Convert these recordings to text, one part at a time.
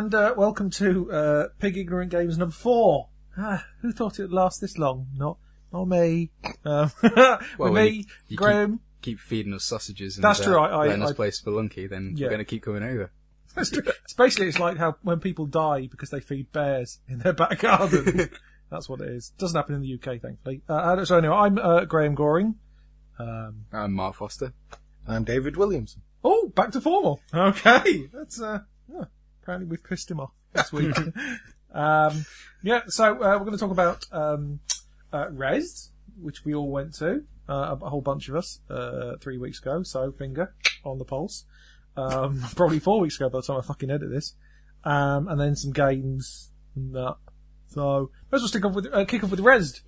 Hello and uh, welcome to uh, Pig Ignorant Games number four. Ah, who thought it would last this long? Not, not me. Um, with me, you- you Graham. Keep feeding us sausages and That's uh, true, I- I- letting us I- play Spelunky, then Yeah. we're going to keep coming over. It's basically it's like how when people die because they feed bears in their back garden. That's what it is. Doesn't happen in the UK, thankfully. Uh, so anyway, I'm uh, Graham Goring. Um, I'm Mark Foster. I'm David Williamson. oh, back to formal. Okay, that's uh, yeah, apparently we've pissed him off this week. um, yeah, so uh, we're going to talk about um, uh, Rezzed, which we all went to, uh, a whole bunch of us, uh, three weeks ago. So finger on the pulse. Um, probably four weeks ago by the time I fucking edit this. Um, and then some games and that. So might as well stick off with uh, kick off with Rezzed.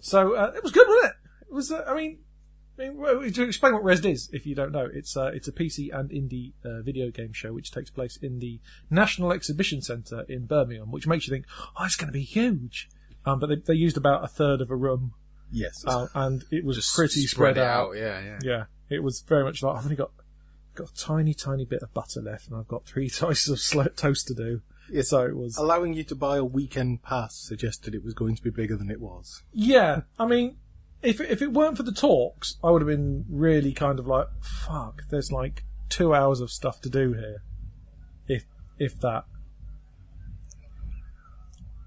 So uh, it was good, wasn't it? It was. Uh, I mean, I mean, well, to explain what Rezzed is, if you don't know, it's uh, it's a PC and indie uh, video game show which takes place in the National Exhibition Centre in Birmingham, which makes you think, oh, it's going to be huge. Um, but they, they used about a third of a room, Yes. uh, and it was Just pretty spread spread out. out. Yeah, yeah. Yeah, it was very much like I've only got got a tiny, tiny bit of butter left, and I've got three slices of toast to do. Yes. So it was. Allowing you to buy a weekend pass suggested it was going to be bigger than it was. Yeah, I mean, if if it weren't for the talks, I would have been really kind of like, fuck. There's like two hours of stuff to do here, if if that.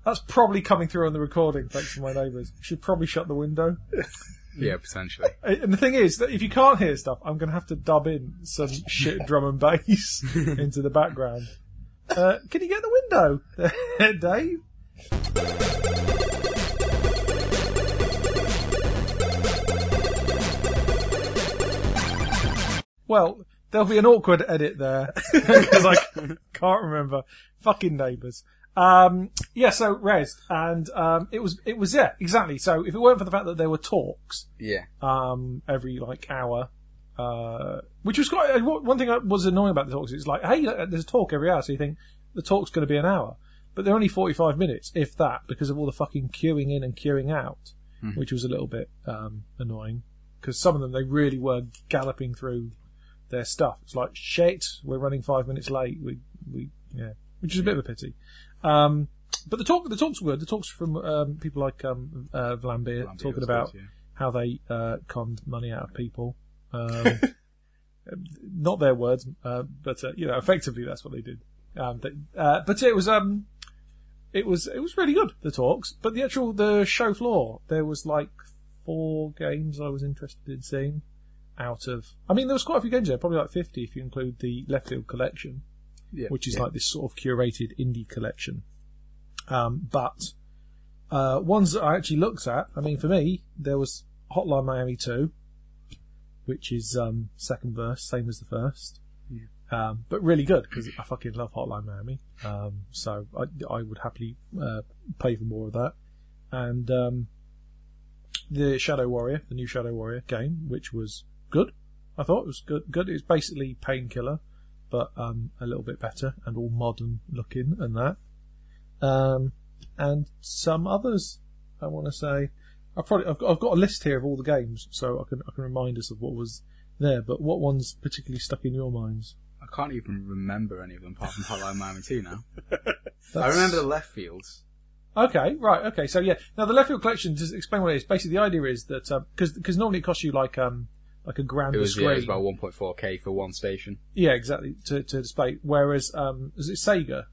That's probably coming through on the recording. Thanks to my neighbours. Should probably shut the window. Yeah, potentially. And the thing is that if you can't hear stuff, I'm going to have to dub in some shit drum and bass into the background. Uh, can you get the window, Dave? Well, there'll be an awkward edit there because I can't remember. Fucking neighbours. Um, yeah, so Rezzed, and um, it was it was yeah exactly. So if it weren't for the fact that there were talks, Yeah. um, every like hour, uh, which was quite uh, one thing that was annoying about the talks. It's like, hey, uh, there's a talk every hour, so you think the talk's going to be an hour, but they're only 45 minutes, if that, because of all the fucking queuing in and queuing out, which was a little bit um, annoying. Because some of them they really were galloping through their stuff. It's like shit, we're running five minutes late. We we yeah, which is a bit of a pity. Um, but the talk the talks were good. The talks from um, people like um, uh, Vlambeer Vlambeer talking about good, yeah. how they uh, conned money out of people. Um, not their words, uh, but uh, you know, effectively that's what they did. Um, they, uh, but it was um, it was it was really good the talks. But the actual the show floor, there was like four games I was interested in seeing. Out of, I mean, there was quite a few games there, probably like fifty if you include the left field collection Yeah. which is yeah. like this sort of curated indie collection. Um, but uh, ones that I actually looked at, I mean, for me, there was Hotline Miami 2, which is um, second verse, same as the first. Yeah. Um, but really good because I fucking love Hotline Miami. Um, so I, I would happily uh, pay for more of that. And um, the Shadow Warrior, the new Shadow Warrior game, which was good. I thought it was good. Good. It was basically Painkiller but um, a little bit better and all modern looking and that. Um, and some others, I want to say. I probably I've got, I've got a list here of all the games, so I can I can remind us of what was there. But what ones particularly stuck in your minds? I can't even remember any of them apart from Hotline Miami 2 now. I remember the left fields. Okay, right, okay. So yeah, now the left field collection. Just explain what it is. Basically, the idea is that because because normally it costs you like um like a grand It was, screen. yeah, it was about 1.4k for one station. Yeah, exactly. To to display. Whereas um, was it Sega?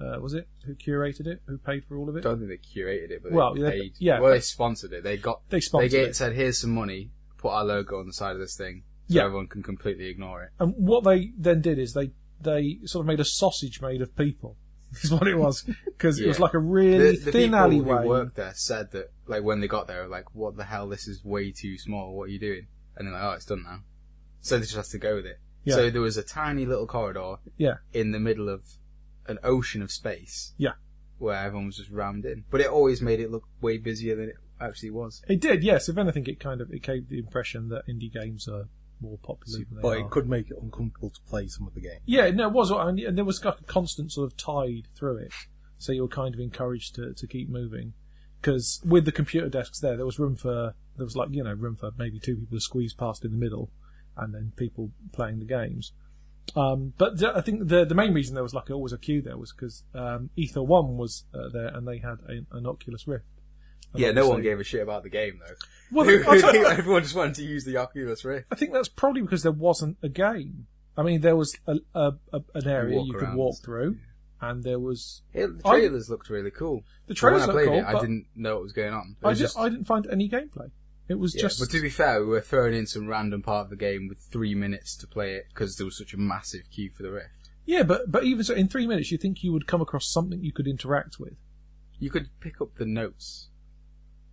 Uh, was it who curated it? Who paid for all of it? I don't think they curated it, but Well, they they- paid. yeah, well, they sponsored it. They got. They sponsored they get, it. said, "Here's some money. Put our logo on the side of this thing, so Yeah. everyone can completely ignore it." And what they then did is they they sort of made a sausage made of people. Is what it was because it was like a really the, the thin people alleyway. who worked there said that, like, when they got there, like, "What the hell? This is way too small. What are you doing?" And they're like, "Oh, it's done now." So they just have to go with it. Yeah. So there was a tiny little corridor Yeah, in the middle of an ocean of space. Yeah. Where everyone was just rammed in. But it always made it look way busier than it actually was. it did. Yes, if anything, it kind of it gave the impression that indie games are more popular. Than they But are. it could make it uncomfortable to play some of the games. Yeah, no, it was, and and there was like a constant sort of tide through it, so you were kind of encouraged to, to keep moving. Because with the computer desks there, there was room for there was like you know room for maybe two people to squeeze past in the middle, and then people playing the games. Um, but the, I think the the main reason there was like always a queue there was because um, Ether One was uh, there and they had a, an Oculus Rift. And Yeah, no one gave a shit about the game though. Well, I, tell you- Everyone just wanted to use the Oculus Rift. I think that's probably because there wasn't a game. I mean, there was a, a, a an area you could around walk through, and there was It, the I- trailers looked really cool. the trailers when I looked played cool. it, I didn't know what was going on. It I was just I didn't find any gameplay. It was Yeah, just but to be fair, we were throwing in some random part of the game with three minutes to play it because there was such a massive queue for the Rift. yeah, but but even so, in three minutes, you think you would come across something you could interact with. You could pick up the notes,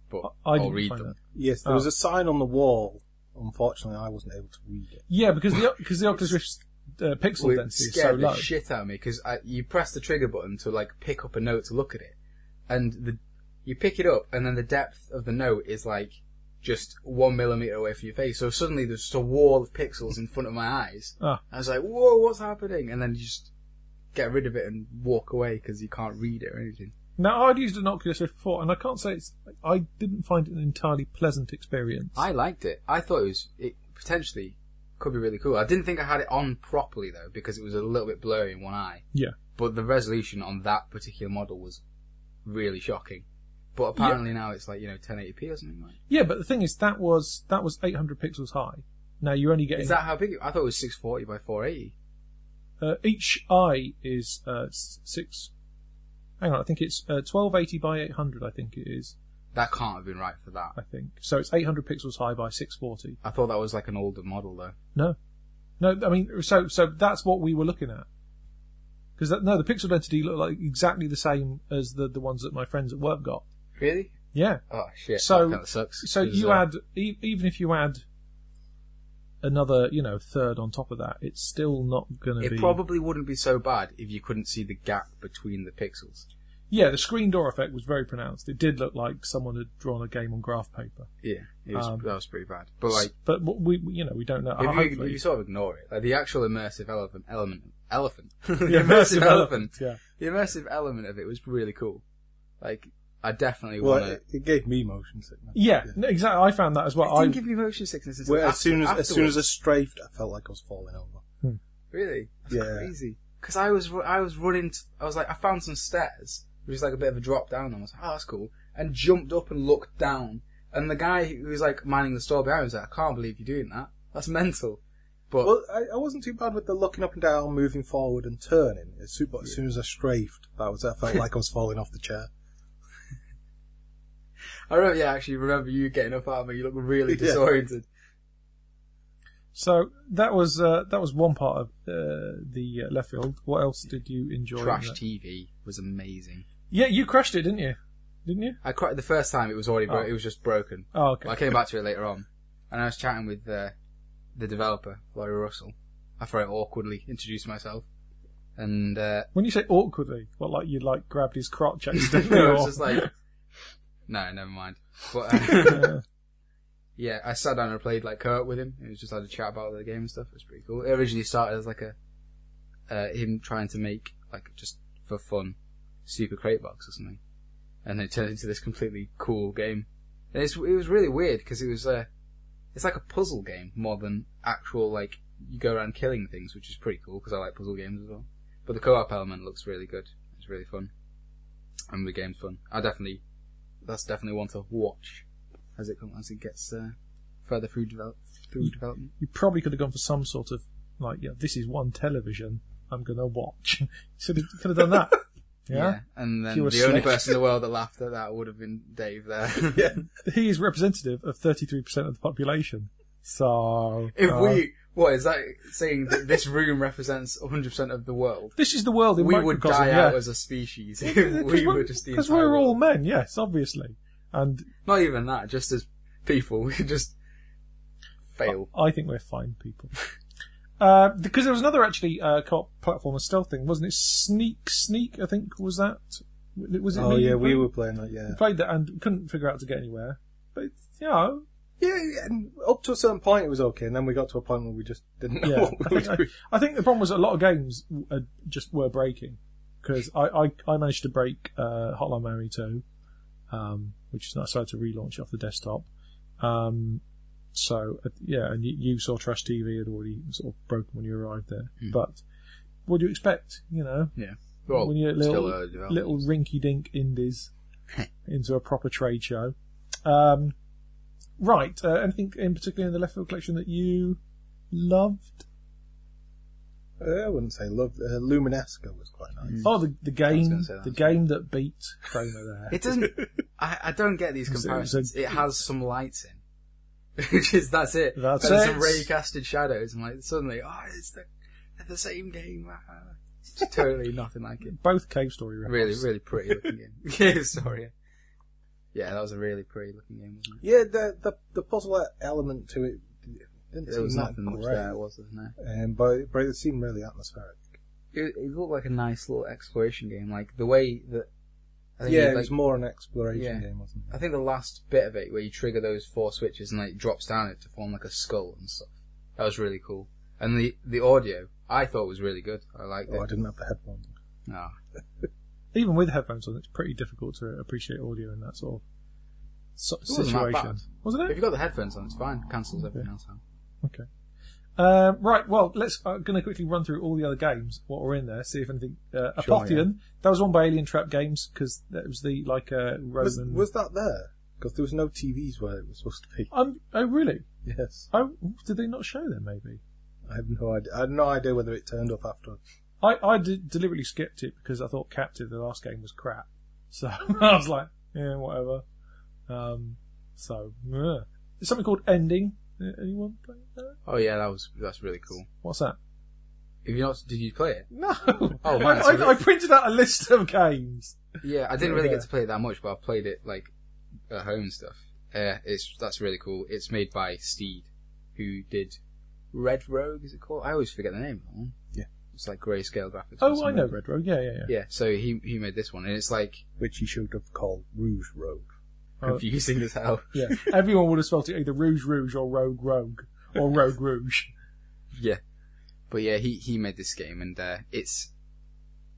but I will didn't read find them. that. Yes, there Oh. was a sign on the wall. Unfortunately, I wasn't able to read it. Yeah, because the because the Oculus Rift's uh, pixel Well, density is so scared low. the shit out of me because you press the trigger button to like pick up a note to look at it, and the you pick it up, and then the depth of the note is like just one millimeter away from your face. So suddenly there's just a wall of pixels in front of my eyes. Ah. I was like, "Whoa, what's happening?" And then you just get rid of it and walk away because you can't read it or anything. Now I'd used an Oculus Rift before, and I can't say it's. I didn't find it an entirely pleasant experience. I liked it. I thought it was it potentially could be really cool. I didn't think I had it on properly though because it was a little bit blurry in one eye. Yeah. But the resolution on that particular model was really shocking. But apparently now it's like you know 1080p or something like. Yeah, but the thing is, that was that was 800 pixels high. Now you're only getting Is that how big? It, I thought it was 640 by 480. uh, each eye is uh, six. Hang on, I think it's uh, 1280 by 800. I think it is. That can't have been right for that. I think so. It's 800 pixels high by 640. I thought that was like an older model though. No, no. I mean, so so that's what we were looking at. Because no, the pixel density looked like exactly the same as the the ones that my friends at work got. Really? Yeah. Oh shit. So- that sucks. So you uh, add e- even if you add another, you know, third on top of that, it's still not going to It be. probably wouldn't be so bad if you couldn't see the gap between the pixels. Yeah, the screen door effect was very pronounced. It did look like someone had drawn a game on graph paper. Yeah, it was, Um, that was pretty bad. But like, but we, we- you know, we don't know. if you, if you sort of ignore it, like the actual immersive elephant, element, elephant, the The immersive elephant, Yeah. the immersive element of it was really cool. Like, I definitely Well, want to. it, it gave me motion sickness. Yeah, no, exactly. I found that as well. It didn't I, give me motion sickness. until Well, as soon as as soon as I strafed, I felt like I was falling over. really, That's Yeah. crazy. Because I was ru- I was running. T- I was like, I found some stairs, which is like a bit of a drop down. And I was like, oh, that's cool. And jumped up and looked down. And the guy who was like manning the store behind me was like, I can't believe you're doing that. That's mental. But Well, I, I wasn't too bad with the looking up and down, moving forward and turning. As soon, but as soon as I strafed, that was I felt like I was falling off the chair. I remember, yeah, actually remember you getting up out of me. You look really Yeah. disoriented. so that was uh, that was one part of uh, the uh, left field. What else did you enjoy? in Trash? TV was amazing. Yeah, you crashed it, didn't you? Didn't you? I cried the first time. It was already bro- Oh. it was just broken. Oh, okay. I came back to it later on, and I was chatting with uh, the developer, Laurie Russell. I very awkwardly introduced myself, and uh, When you say awkwardly, what like you like grabbed his crotch accidentally? it was or- just like, no, never mind. But uh, yeah, I sat down and played like co-op with him. It was just had a chat about the game and stuff. It was pretty cool. It originally started as like a uh, him trying to make like just for fun Super Crate Box or something, and then it turned into this completely cool game. And it's, it was really weird because it was uh, it's like a puzzle game more than actual like you go around killing things, which is pretty cool because I like puzzle games as well. But the co-op element looks really good. It's really fun, and the game's fun. I definitely that's definitely one to watch as it as it gets uh, further through develop through development. you probably could have gone for some sort of like, yeah, this is one television I'm gonna watch. Should have, could have done that. Yeah? and then the only person in the world that laughed at that would have been Dave there. yeah. He is representative of 33% of the population. So, if uh, we what is that saying that this room represents 100% of the world? this is the world in We would microcosm, die yeah. out as a species if we were just the Because entire we're all world. men, yes, obviously. And Not even that, just as people, we could just fail. I think we're fine people. Uh, because there was another actually uh, co-op platform, a stealth thing, wasn't it? Sneak, sneak. I think was that. Was it? Oh yeah, we were playing that. Yeah, played that and couldn't figure out to get anywhere. But you know, yeah, yeah, and up to a certain point it was okay, and then we got to a point where we just didn't know yeah. what I we were think. I, I think the problem was a lot of games uh, just were breaking because I, I I managed to break uh, Hotline Miami 2, um, which is not started to relaunch off the desktop. Um, so uh, yeah, and you, you saw Trash TV had already sort of broken when you arrived there. Hmm. But what do you expect? You know, yeah. Well, when you're little early development. little rinky-dink indies into a proper trade show. Um, right. Uh, anything in particular in the Left Field collection that you loved? Uh, I wouldn't say love. Uh, Luminesca was quite nice. Oh, the the game, that the game that beat Chroma there. It doesn't. I, I don't get these It a- comparisons. It has some lights in, which is that's it. That's There's it. some ray-casted shadows, and like suddenly, oh, it's the the same game. It's totally nothing like it. Both Cave Story. Really, really pretty looking game. yeah, sorry. Yeah, that was a really pretty looking game, wasn't it? Yeah, the the the puzzle element to it didn't There seem was nothing much there, was there? No. um, but but it seemed really atmospheric. It, it looked like a nice little exploration game, like the way that. I think Yeah, it, it like, was more an exploration Yeah. game, wasn't it? I think the last bit of it where you trigger those four switches and like it drops down it to form like a skull and stuff. That was really cool. And the the audio I thought was really good. I liked Oh, I didn't have the headphones. No. Ah. Even with headphones on, it's pretty difficult to appreciate audio in that sort of so- It wasn't that situation. bad. Wasn't If you've got the headphones on, it's fine. Cancels everything else out. Okay. Um, right, well, let's. I'm going to quickly run through all the other games, what were in there, see if anything. Uh, Sure, Apotheon, that was one by Alientrap Games because that was the like uh, Was, Roman. was that there? Because there was no TVs where it was supposed to be. Um, oh really? Yes, Oh, did they not show them? Maybe. I have no idea. I had no idea whether it turned up after. I I did deliberately skipped it because I thought Captive, the last game, was crap. So I was like, yeah, whatever. Um, so yeah. Something called Ending. Uh, Anyone play that? Oh yeah, that was that's really cool. What's that? If you not, did you play it? No. Oh, I, man, so I, I printed out a list of games. Yeah, I didn't really Yeah. get to play it that much, but I played it like at home and stuff. Uh, it's that's really cool. It's made by Steed, who did Red Rogue. Is it called? I always forget the name of. Yeah. it's like grayscale graphics. Oh, I know red- Rogue. Yeah, yeah, yeah. Yeah, so he he made this one, and it's like which he should have called Rouge Rogue. Confusing as hell. Yeah. Everyone would have spelled it either Rouge Rouge or Rogue Rogue or Rogue Rouge. Yeah, but yeah, he he made this game, and uh, it's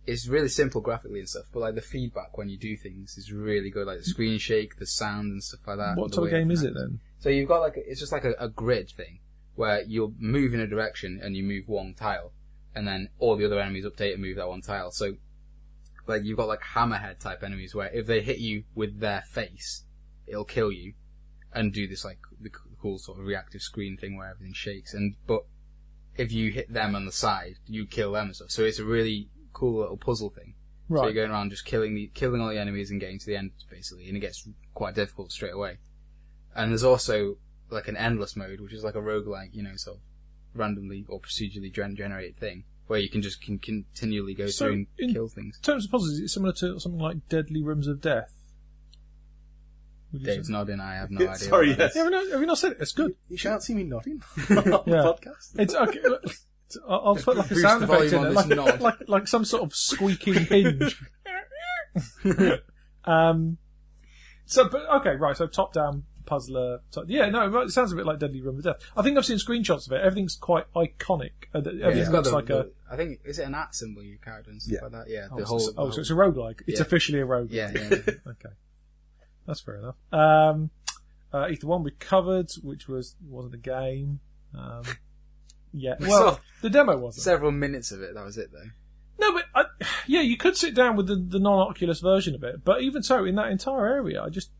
it's really simple graphically and stuff. But like the feedback when you do things is really good. Like the screen shake, the sound and stuff like that. what type of game is it then? So you've got like a, it's just like a, a grid thing where you'll move in a direction and you move one tile, and then all the other enemies update and move that one tile. So like you've got like hammerhead type enemies where if they hit you with their face, it'll kill you, and do this like the cool sort of reactive screen thing where everything shakes. And but if you hit them on the side, you kill them and stuff. So it's a really cool little puzzle thing. Right. So you're going around just killing the killing all the enemies and getting to the end basically, and it gets quite difficult straight away. And there's also like an endless mode, which is like a roguelike, you know, sort of randomly or procedurally gen- generated thing, where you can just can continually go So through and in- kill things. In terms of puzzles, is it similar to something like Deadly Rooms of Death? Would you Dave's nodding. I have no idea. sorry, what that yes. Yeah, have, you not, have you not said it? It's good. You shan't see me nodding on the Yeah. podcast. It's okay. look, it's- I'll, I'll put like a Boost sound the effect in volume it, on this like, nod. like like some sort of squeaking hinge. um. So, but okay, right. So top down puzzler. So, yeah, no, it sounds a bit like Deadly Room of Death. I think I've seen screenshots of it. Everything's quite iconic. Uh, Yeah, Everything it's got looks the, like a. the- I think is it an at symbol you character and stuff Yeah. like that. Yeah, Oh, the so, whole. so- oh, the so it's whole- a roguelike. It's Yeah. officially a roguelike. yeah, yeah. yeah. okay. That's fair enough. Um, uh, Ether 1 we covered, which was, wasn't a game. Um, yeah. We Well, the demo wasn't. Several minutes of it. That was it though. No, but I, yeah, you could sit down with the, the non-Oculus version of it, but even so, in that entire area, I just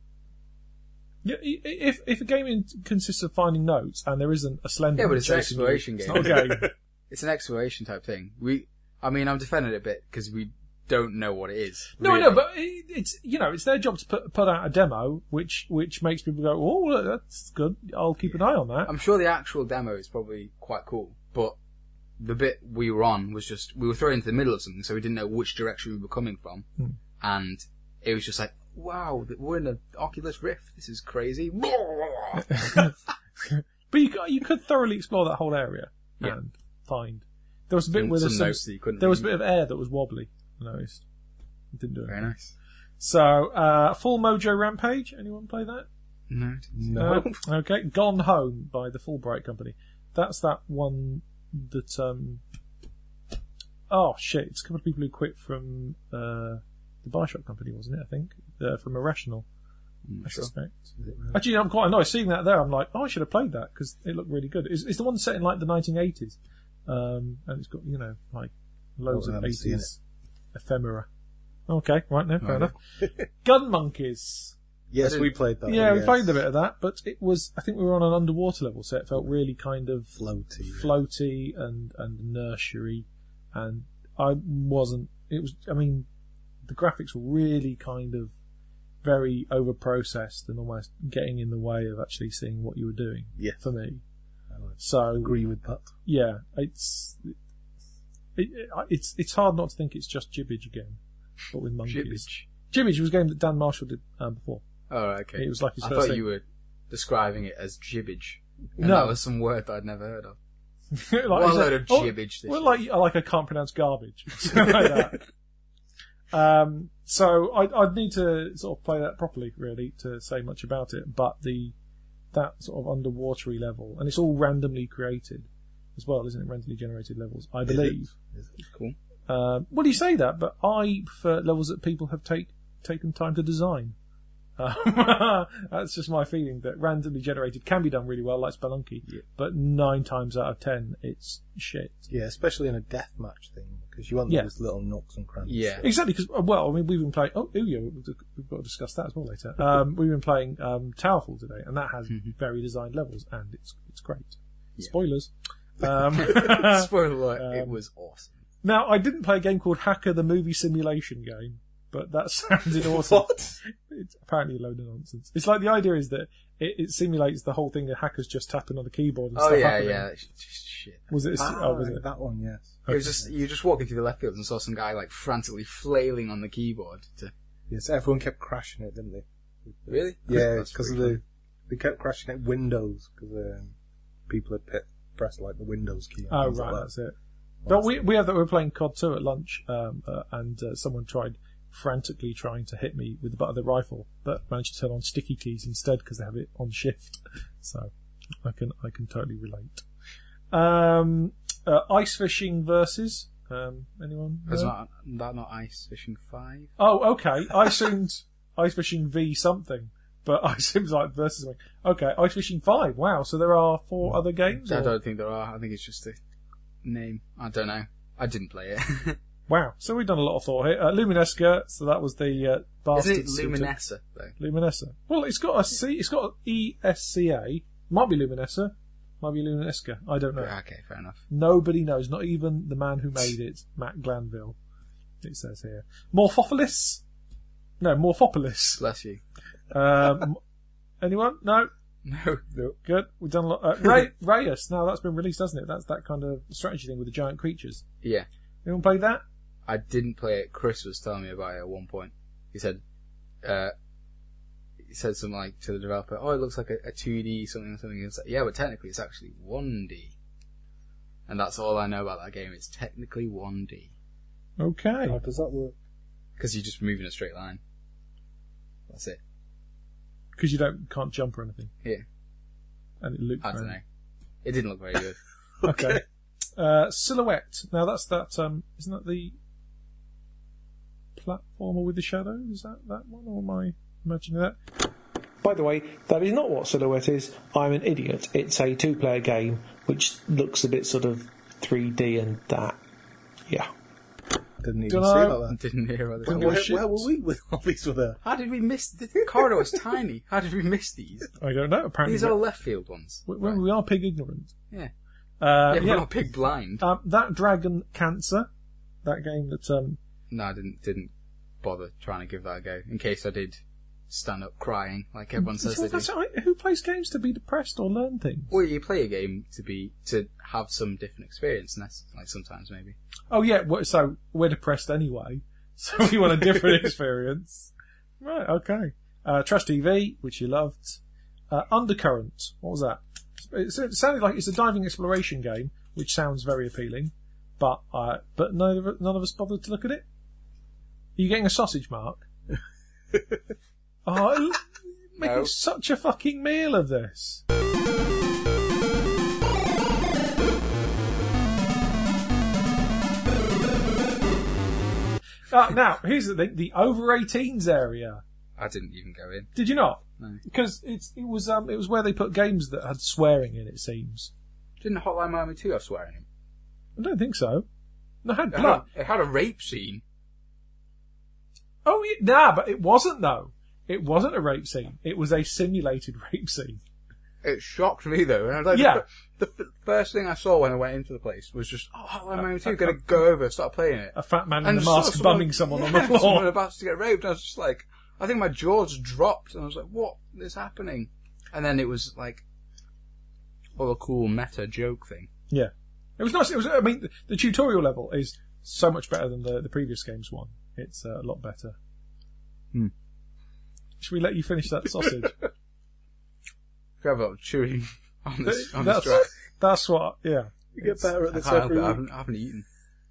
yeah, if if a game in, consists of finding notes and there isn't a slender, Yeah, but it's an exploration it's game. not a game. It's an exploration type thing. We, I mean, I'm defending it a bit because we don't know what it is. no, I really. know, but it, it's you know, it's their job to put put out a demo, which which makes people go, oh, that's good. I'll keep an eye on that. I'm sure the actual demo is probably quite cool, but the bit we were on was just we were thrown into the middle of something, so we didn't know which direction we were coming from, Hmm. and it was just like, wow, we're in an Oculus Rift. This is crazy. But you could- you could thoroughly explore that whole area Yeah. and find. There was a bit some where some some, notes that you couldn't. there was a bit of air that was wobbly. I noticed. It didn't do it. very nice. So, uh, Full Mojo Rampage. Anyone play that? No. No. Okay. Gone Home by the Fullbright Company. That's that one that, um, oh shit, it's a couple of people who quit from, uh, the Bioshock Company, wasn't it? I think, uh, from Irrational. I sure. suspect. Really? Actually, I'm quite annoyed seeing that there. I'm like, oh, I should have played that because it looked really good. It's, it's the one set in like the 1980s, um, and it's got you know like loads Oh, of 80s ephemera. Okay, right now, fair Oh, enough. Gun Monkeys. Yes, we played that. yeah, one, we yes. played a bit of that, but it was I think we were on an underwater level, so it felt really kind of Floaty. floaty and and nursery, and I wasn't. It was. I mean, the graphics were really kind of very over processed and almost getting in the way of actually seeing what you were doing. Yeah, For me, I so agree with that. yeah, it's it, it, it's it's hard not to think it's just Gibbage again, but with monkeys. Gibbage. Gibbage was a game that Dan Marshall did um, before. Oh, okay. It was like his I first thought thing. you were describing it as gibbage. And No. that was some word that I'd never heard of. like, what I a load of oh, gibbage this Well, like like I can't pronounce garbage, like. Um, so I, I'd need to sort of play that properly, really, to say much about it. But the that sort of underwatery level, and it's all randomly created as well, isn't it? Randomly generated levels, I it? believe. Cool. Um, well, you say that, but I prefer levels that people have take, taken time to design. Um, that's just my feeling that randomly generated can be done really well, like Spelunky, Yeah. but nine times out of ten, it's shit. Yeah, especially in a deathmatch thing, because you want Yeah. those little nooks and crannies. Yeah. Exactly, because well, I mean, we've been playing. Oh, oh yeah, we've we've got to discuss that as well later. Um, we've been playing um, Towerfall today, and that has Mhm. very designed levels, and it's it's great. Yeah. Spoilers. Um, Spoiler alert, it um, was awesome. now, I didn't play a game called Hacker, the movie simulation game, but that sounded awesome. What? It's apparently a load of nonsense. It's like the idea is that it, it simulates the whole thing that hackers just tapping on the keyboard and Oh stuff yeah, happening. yeah. it's Just shit. Was it? A, Ah, oh, was it? that one, yes. It was just you just walking through the left field and saw some guy like frantically flailing on the keyboard. To Yes, everyone kept crashing it, didn't they? really? Yeah, because of the they kept crashing at Windows because um, people had pit, pressed like the Windows key. and Oh right, like that. that's it. But we we have that we were playing COD two at lunch, um, uh, and uh, someone tried frantically trying to hit me with the butt of the rifle, but managed to turn on sticky keys instead because they have it on shift. So I can I can totally relate. Um, uh, ice fishing versus um, anyone? That's No? not that not ice fishing five. Oh, okay. I assumed ice fishing v something, but I assumed like versus something. Okay, ice fishing five. Wow. So there are four other games. I or- don't think there are. I think it's just a name. I don't know. I didn't play it. Wow. So we've done a lot of thought here. Uh, Luminesca. So that was the uh, bastard Isn't it Luminessa though? Luminessa. Well, it's got a C. It's got an ESCA. Might be Luminessa. Might be Luminesca. I don't know. Okay, fair enough. Nobody knows. Not even the man who made it, Matt Glanville. It says here. Morphopolis. No, Morphopolis. Bless you. Um, anyone? No. No. Good. We've done a lot. Uh, Ray, Reus. Now that's been released, hasn't it? That's that kind of strategy thing with the giant creatures. Yeah. Anyone played that? I didn't play it. Chris was telling me about it at one point. He said, uh, he said something like to the developer, "Oh, it looks like a, a 2D something or something." It's like, yeah, but technically it's actually 1D, and that's all I know about that game. It's technically 1D Okay. How does that work? because you're just moving in a straight line. That's it. Because you don't can't jump or anything. Yeah. And it looked. I don't very- know. It didn't look very good. Okay. Uh, Silhouette. Now that's that. Um, isn't that the platformer with the shadow? Is that that one, or am I imagining that? By the way, that is not what Silhouette is. I'm an idiot. It's a two-player game which looks a bit sort of 3D and that. Yeah. Didn't even Dunno. see about that. didn't hear about Didn't it. give a Where, where were we with all these? Were there? How did we miss? The corridor was tiny. How did we miss these? I don't know. Apparently, These are all left field ones. we, we, we are pig ignorant. Yeah. Uh, yeah, yeah. we're not pig blind. Um, that Dragon Cancer, that game that um, No, I didn't didn't bother trying to give that a go in case I did stand up crying like everyone says they do. right. Who plays games to be depressed or learn things? Well, you play a game to be to have some different experience, like sometimes maybe. Oh yeah, so we're depressed anyway, so we want a different experience. Right, okay. Uh, Trash TV, which you loved. Uh, Undercurrent, what was that? It sounded like it's a diving exploration game, which sounds very appealing, but uh, but none of, none of us bothered to look at it. Are you getting a sausage mark? oh, making No. such a fucking meal of this. Uh, now, here's the thing: the over 18s area. I didn't even go in. Did you not? No. Because it's it was um it was where they put games that had swearing in. It seems. Didn't Hotline Miami 2 have swearing in? I don't think so. No, it had It had, blood. a, it had a rape scene. Oh, yeah, nah, but it wasn't though. It wasn't a rape scene. It was a simulated rape scene. It shocked me though. And I was like, Yeah. The, the f- first thing I saw when I went into the place was just, oh, Hotline Miami 2, gonna go over, start playing it. A fat man in a mask someone- bumming someone on yeah, the floor. Someone about to get raped. I was just like, I think my jaws dropped, and I was like, "What is happening?" And then it was like, all a cool meta joke thing. Yeah, it was nice. It was. I mean, the, the tutorial level is so much better than the the previous game's one. It's uh, a lot better. Hmm. Should we let you finish that sausage? Grab a lot chewing on this on this that's, track. that's what. Yeah, You get better at I this can't help every it. I week. haven't, I haven't eaten.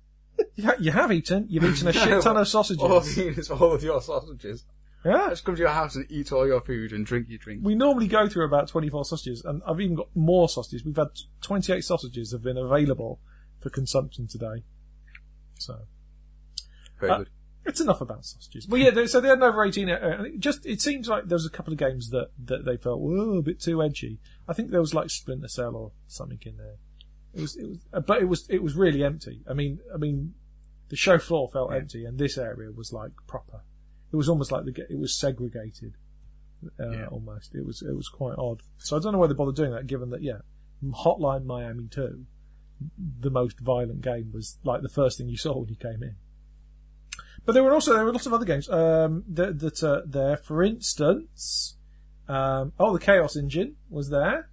you, ha- you have eaten. You've eaten a shit ton of sausages. All I've eaten is all of your sausages. I Yeah. just come to your house and eat all your food and drink your drink. We normally go through about 24 sausages, and I've even got more sausages. We've had 28 sausages have been available for consumption today. So, Very Uh, good. It's enough about sausages. Well, yeah, they, so they had an over 18. Uh, and it just, it seems like there was a couple of games that, that they felt, whoa, a bit too edgy. I think there was like Splinter Cell or something in there. It was, it was, uh, but it was, it was really empty. I mean, I mean, the show floor felt Yeah. empty and this area was like proper. It was almost like the, it was segregated. Uh, Yeah. almost. It was, it was quite odd. So I don't know why they bothered doing that given that, yeah, Hotline Miami 2, the most violent game was like the first thing you saw when you came in. But there were also there were lots of other games um, that that uh, there. For instance, um, oh, the Chaos Engine was there,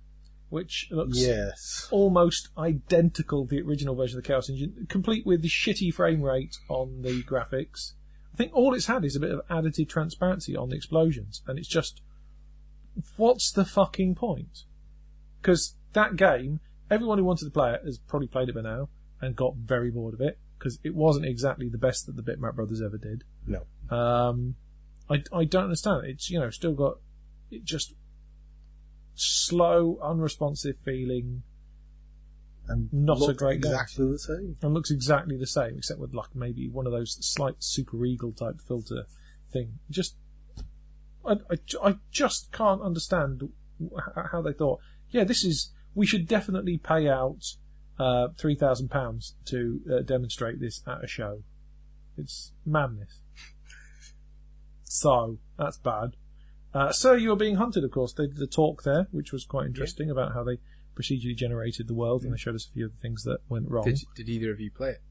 which looks Yes. almost identical to the original version of the Chaos Engine, complete with the shitty frame rate on the graphics. I think all it's had is a bit of additive transparency on the explosions, and it's just, what's the fucking point? Because that game, everyone who wanted to play it has probably played it by now and got very bored of it because it wasn't exactly the best that the Bitmap brothers ever did. No. Um, I, I don't understand. It's, you know, still got, it just slow, unresponsive feeling And Not a great game. exactly the same. and looks exactly the same, except with like maybe one of those slight super eagle type filter thing. Just, I, I, I just can't understand how they thought. Yeah, this is. We should definitely pay out uh, three thousand pounds to uh, demonstrate this at a show. It's madness. So that's bad. Uh, Sir, you are being hunted. Of course, they did a talk there, which was quite interesting about how they procedurally generated the world, and they showed us a few of the things that went wrong. Did, did either of you play it?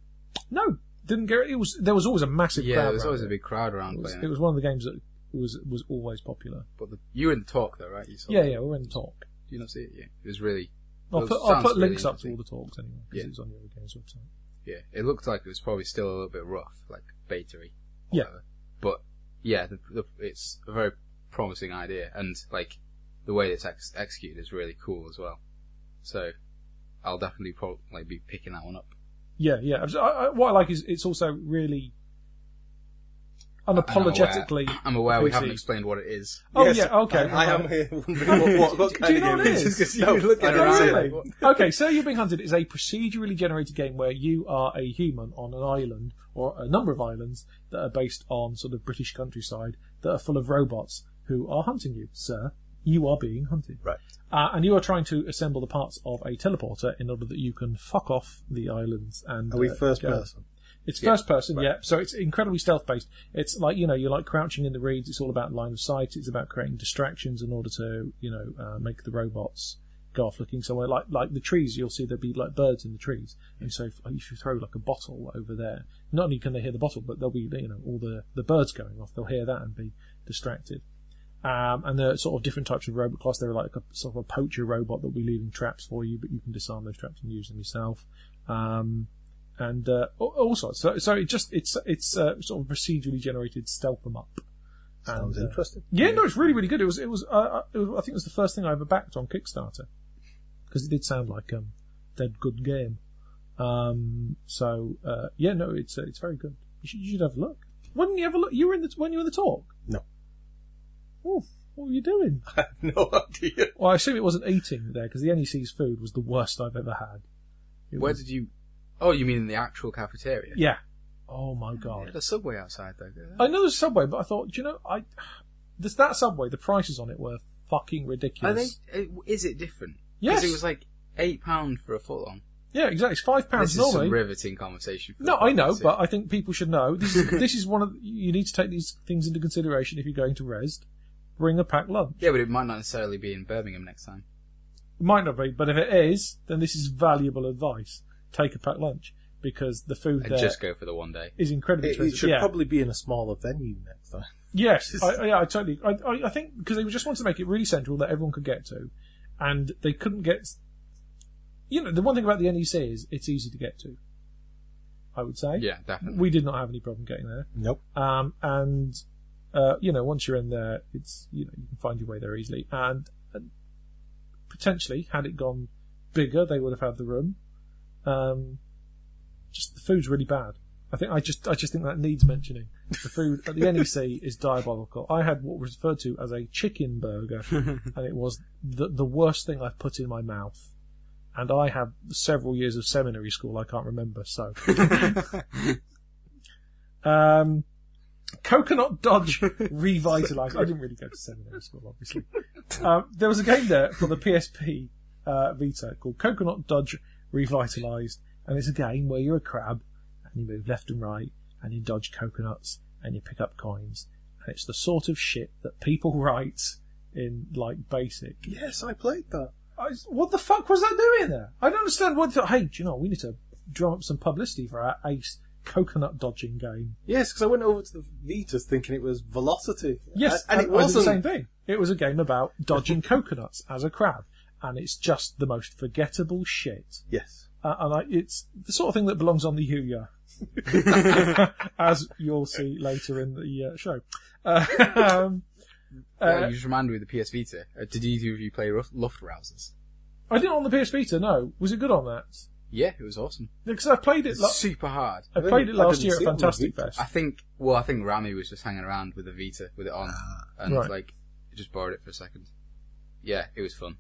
No, didn't get. It was there was always a massive Yeah, crowd. there was always it. a big crowd around It was, it was one of the games that was was always popular. But the, you were in the talk though, right? You saw Yeah, it. yeah, we were in the talk. Do you not see it? Yeah. It was really. I'll put, I'll put really links up to all the talks anyway because Yeah. it's on the other games website. Yeah, it looked like it was probably still a little bit rough, like beta-y. Yeah. whatever. But yeah, the, the, it's a very promising idea, and like the way it's ex- executed is really cool as well. So I'll definitely probably be picking that one up. Yeah, yeah. I, I, what I like is it's also really unapologetically. I'm aware we PC. haven't explained what it is. Oh Yes, yeah, okay. I, I am here wondering what, what, what Do you know of what game it it is? is. you were looking I at don't it see okay, so You're Being Hunted is a procedurally generated game where you are a human on an island or a number of islands that are based on sort of British countryside that are full of robots who are hunting you, sir. You are being hunted. Right. Uh, and you are trying to assemble the parts of a teleporter in order that you can fuck off the islands and. Are we uh, first go. person? It's Yeah, first person, right. yeah. So it's incredibly stealth based. It's like you know you're like crouching in the reeds. It's all about line of sight. It's about creating distractions in order to you know uh, make the robots go off looking somewhere. Like like the trees, you'll see there'll be like birds in the trees. And so if, if you throw like a bottle over there, not only can they hear the bottle, but there'll be you know all the the birds going off. They'll hear that and be distracted. Um, and there are sort of different types of robot class. There are like a sort of a poacher robot that will be leaving traps for you, but you can disarm those traps and use them yourself. Um, and uh, all all sorts. So, so it just it's it's uh, sort of procedurally generated stealth them up. Sounds And, uh, interesting. Yeah, no, it's really really good. It was it was, uh, it was I think it was the first thing I ever backed on Kickstarter because it did sound like um dead good game. Um, so uh, yeah, no, it's uh, it's very good. You should, you should have a look. When did you have a look? You were in the when you were in the talk. No. Oh, what were you doing? I have no idea. Well, I assume it wasn't eating there because the NEC's food was the worst I've ever had. It Where was- did you? Oh, you mean in the actual cafeteria? Yeah. Oh my god. had a subway outside though. I know there's a subway, but I thought, do you know, I this, that subway, the prices on it were fucking ridiculous. Are they? Is it different? Yes. Because it was like eight pound for a foot long. Yeah, exactly. It's five This pounds is normally. some riveting conversation. For No, I know, but I think people should know. This is this is one of you need to take these things into consideration if you're going to Rezzed. Bring a packed lunch. yeah, but it might not necessarily be in Birmingham next time. It might not be, but if it is, then this is valuable advice. Take a packed lunch because the food And there just go for the one day. is incredibly It, expensive. it should yeah. probably be in a smaller venue next time. Yes, I, I- yeah, I totally. I, I, I think because they just wanted to make it really central that everyone could get to, and they couldn't get. You know, the one thing about the NEC is it's easy to get to. I would say. Yeah, definitely. We did not have any problem getting there. Nope. Um, and uh, you know, once you're in there, it's you know you can find your way there easily. And, and potentially, had it gone bigger, they would have had the room. Um, just the food's really bad. I think I just I just think that needs mentioning. The food at the NEC is diabolical. I had what was referred to as a chicken burger, and it was the the worst thing I've put in my mouth. And I have several years of seminary school I can't remember, so. um, Coconut Dodge revitalized. I didn't really go to seminary school, obviously. Um, there was a game there for the PSP uh, Vita called Coconut Dodge Revitalized, and it's a game where you're a crab and you move left and right and you dodge coconuts and you pick up coins, and it's the sort of shit that people write in like basic. Yes, I played that. I, what the fuck was that doing there? I don't understand what. Hey, do you know we need to drum up some publicity for our ace coconut dodging game. Yes, because I went over to the Vitas thinking it was Velocity. Yes, and, I- it wasn't. the same thing. It was a game about dodging coconuts as a crab, and it's just the most forgettable shit. Yes. Uh, and I, it's the sort of thing that belongs on the Ouya, as you'll see later in the uh, show. Uh, um, yeah, uh, you just reminded me of the PS Vita. Uh, did either of you play Luft- Luftrausers? I didn't on the PS Vita. No, was it good on that? Yeah, it was awesome. Because I played it. La- super hard. I played it last year at see it on the Fantastic Fest. I think, well, I think Rami was just hanging around with the Vita, with it on, and Right. like, just borrowed it for a second. Yeah, it was fun.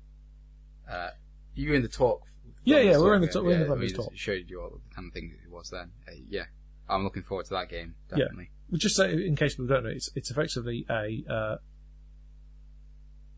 Uh, you were in the talk. Yeah, yeah, we're in the yeah, talk- we're in the yeah, Thunder's talk. Showed you all the kind of thing it was then. Uh, yeah, I'm looking forward to that game. Definitely. We'll just say, in case people don't know, it's, it's effectively a, uh,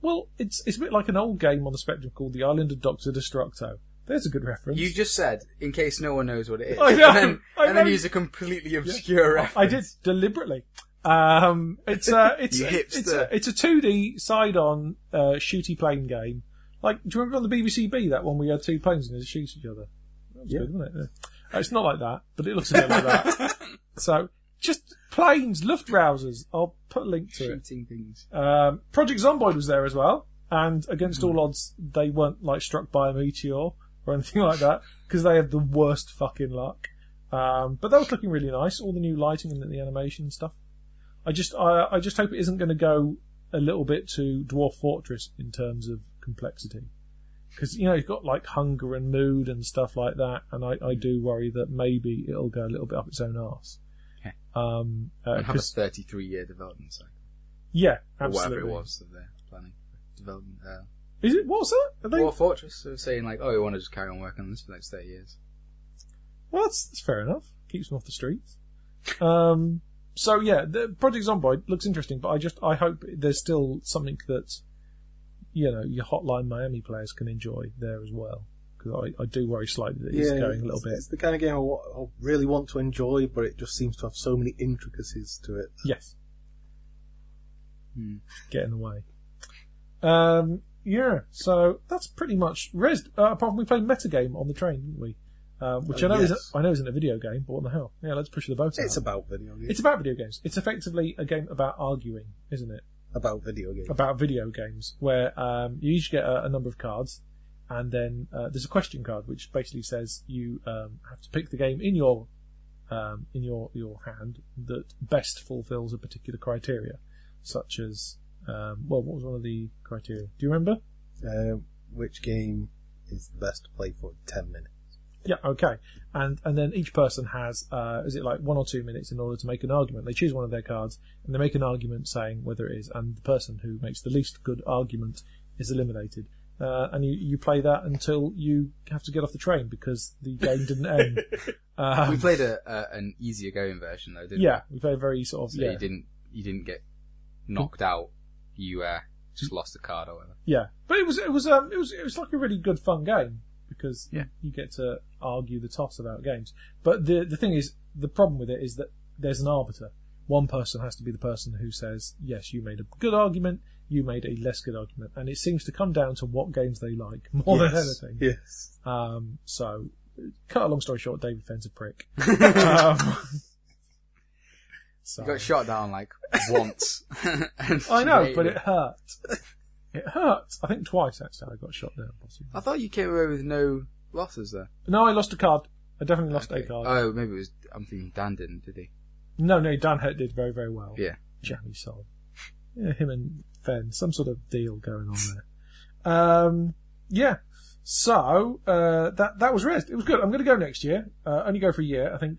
well, it's, it's a bit like an old game on the Spectrum called The Island of Dr. Destructo. There's a good reference. You just said, in case no one knows what it is, I know, and then, I and then use a completely obscure reference. I did deliberately. Um, it's a, it's, a, it's a, it's a 2D side-on, uh, shooty plane game. Like, do you remember on the BBC B, that one where you had two planes and they shoot each other? That was Yeah. good, wasn't it? Yeah. Uh, It's not like that, but it looks a bit like that. So, just planes, Luftrausers. I'll put a link to it. shooting things. Um, Project Zomboid was there as well, and against all odds, they weren't like struck by a meteor or anything like that because they had the worst fucking luck. Um, but that was looking really nice. All the new lighting and the animation stuff. I just, I, I just hope it isn't going to go a little bit to Dwarf Fortress in terms of complexity. Because you know you've got like hunger and mood and stuff like that, and I, I do worry that maybe it'll go a little bit up its own arse. Okay. Um, uh, And have a 'cause- 33 year development cycle. yeah, Or absolutely. whatever it was that they're planning development. Uh, Is it what's that? Are they, Dwarf Fortress, they were saying like, oh, we want to just carry on working on this for the next 30 years. Well, that's, that's fair enough. Keeps them off the streets. Um, so yeah, the Project Zomboid looks interesting, but I just I hope there's still something that you know your Hotline Miami players can enjoy there as well. Because I, I do worry slightly that it's going a little bit. It's the kind of game I, I really want to enjoy, but it just seems to have so many intricacies to it. Yes, Hmm. get in the way. Um, yeah, so that's pretty much Rezzed. Uh, apart from we played Metagame on the train, didn't we? Uh, which Uh, I know yes. isn't I know isn't a video game, but what the hell? Yeah, let's push the boat out. It's about video games. It's about video games. It's effectively a game about arguing, isn't it? About video games. About video games, where um, you each get a, a number of cards, and then uh, there's a question card which basically says you um, have to pick the game in your um, in your your hand that best fulfills a particular criteria, such as um, well, what was one of the criteria? Do you remember? Uh, which game is the best to play for 10 minutes? Yeah, okay. And and then each person has uh, is it like one or two minutes in order to make an argument. They choose one of their cards and they make an argument saying whether it is, and the person who makes the least good argument is eliminated. Uh, and you, you play that until you have to get off the train because the game didn't end. we Um, played a, a an easier going version though, didn't we? yeah, we played a very sort of? So yeah. you didn't you didn't get knocked out you uh, just lost a card or whatever. Yeah, but it was it was um it was it was like a really good fun game because Yeah. you get to argue the toss about games. But the the thing is, the problem with it is that there's an arbiter. One person has to be the person who says, "Yes, you made a good argument. You made a less good argument," and it seems to come down to what games they like more than anything. Yes. Um, so, cut a long story short, David Fenn's a prick. um, so, You got shot down like once. And I know, hated but it hurt. It hurt. I think twice actually. I got shot down. Possibly. I thought you came away with no losses there. No, I lost a card. I definitely lost Okay. a card. Oh, maybe it was. I'm thinking Dan didn't, did he? no, no, Dan Hurt did very, very well. Yeah. Jammy soul. Yeah, him and Fenn, some sort of deal going on there. Um, yeah. So uh, that that was Rezzed. It was good. I'm going to go next year. Uh, only go for a year. I think.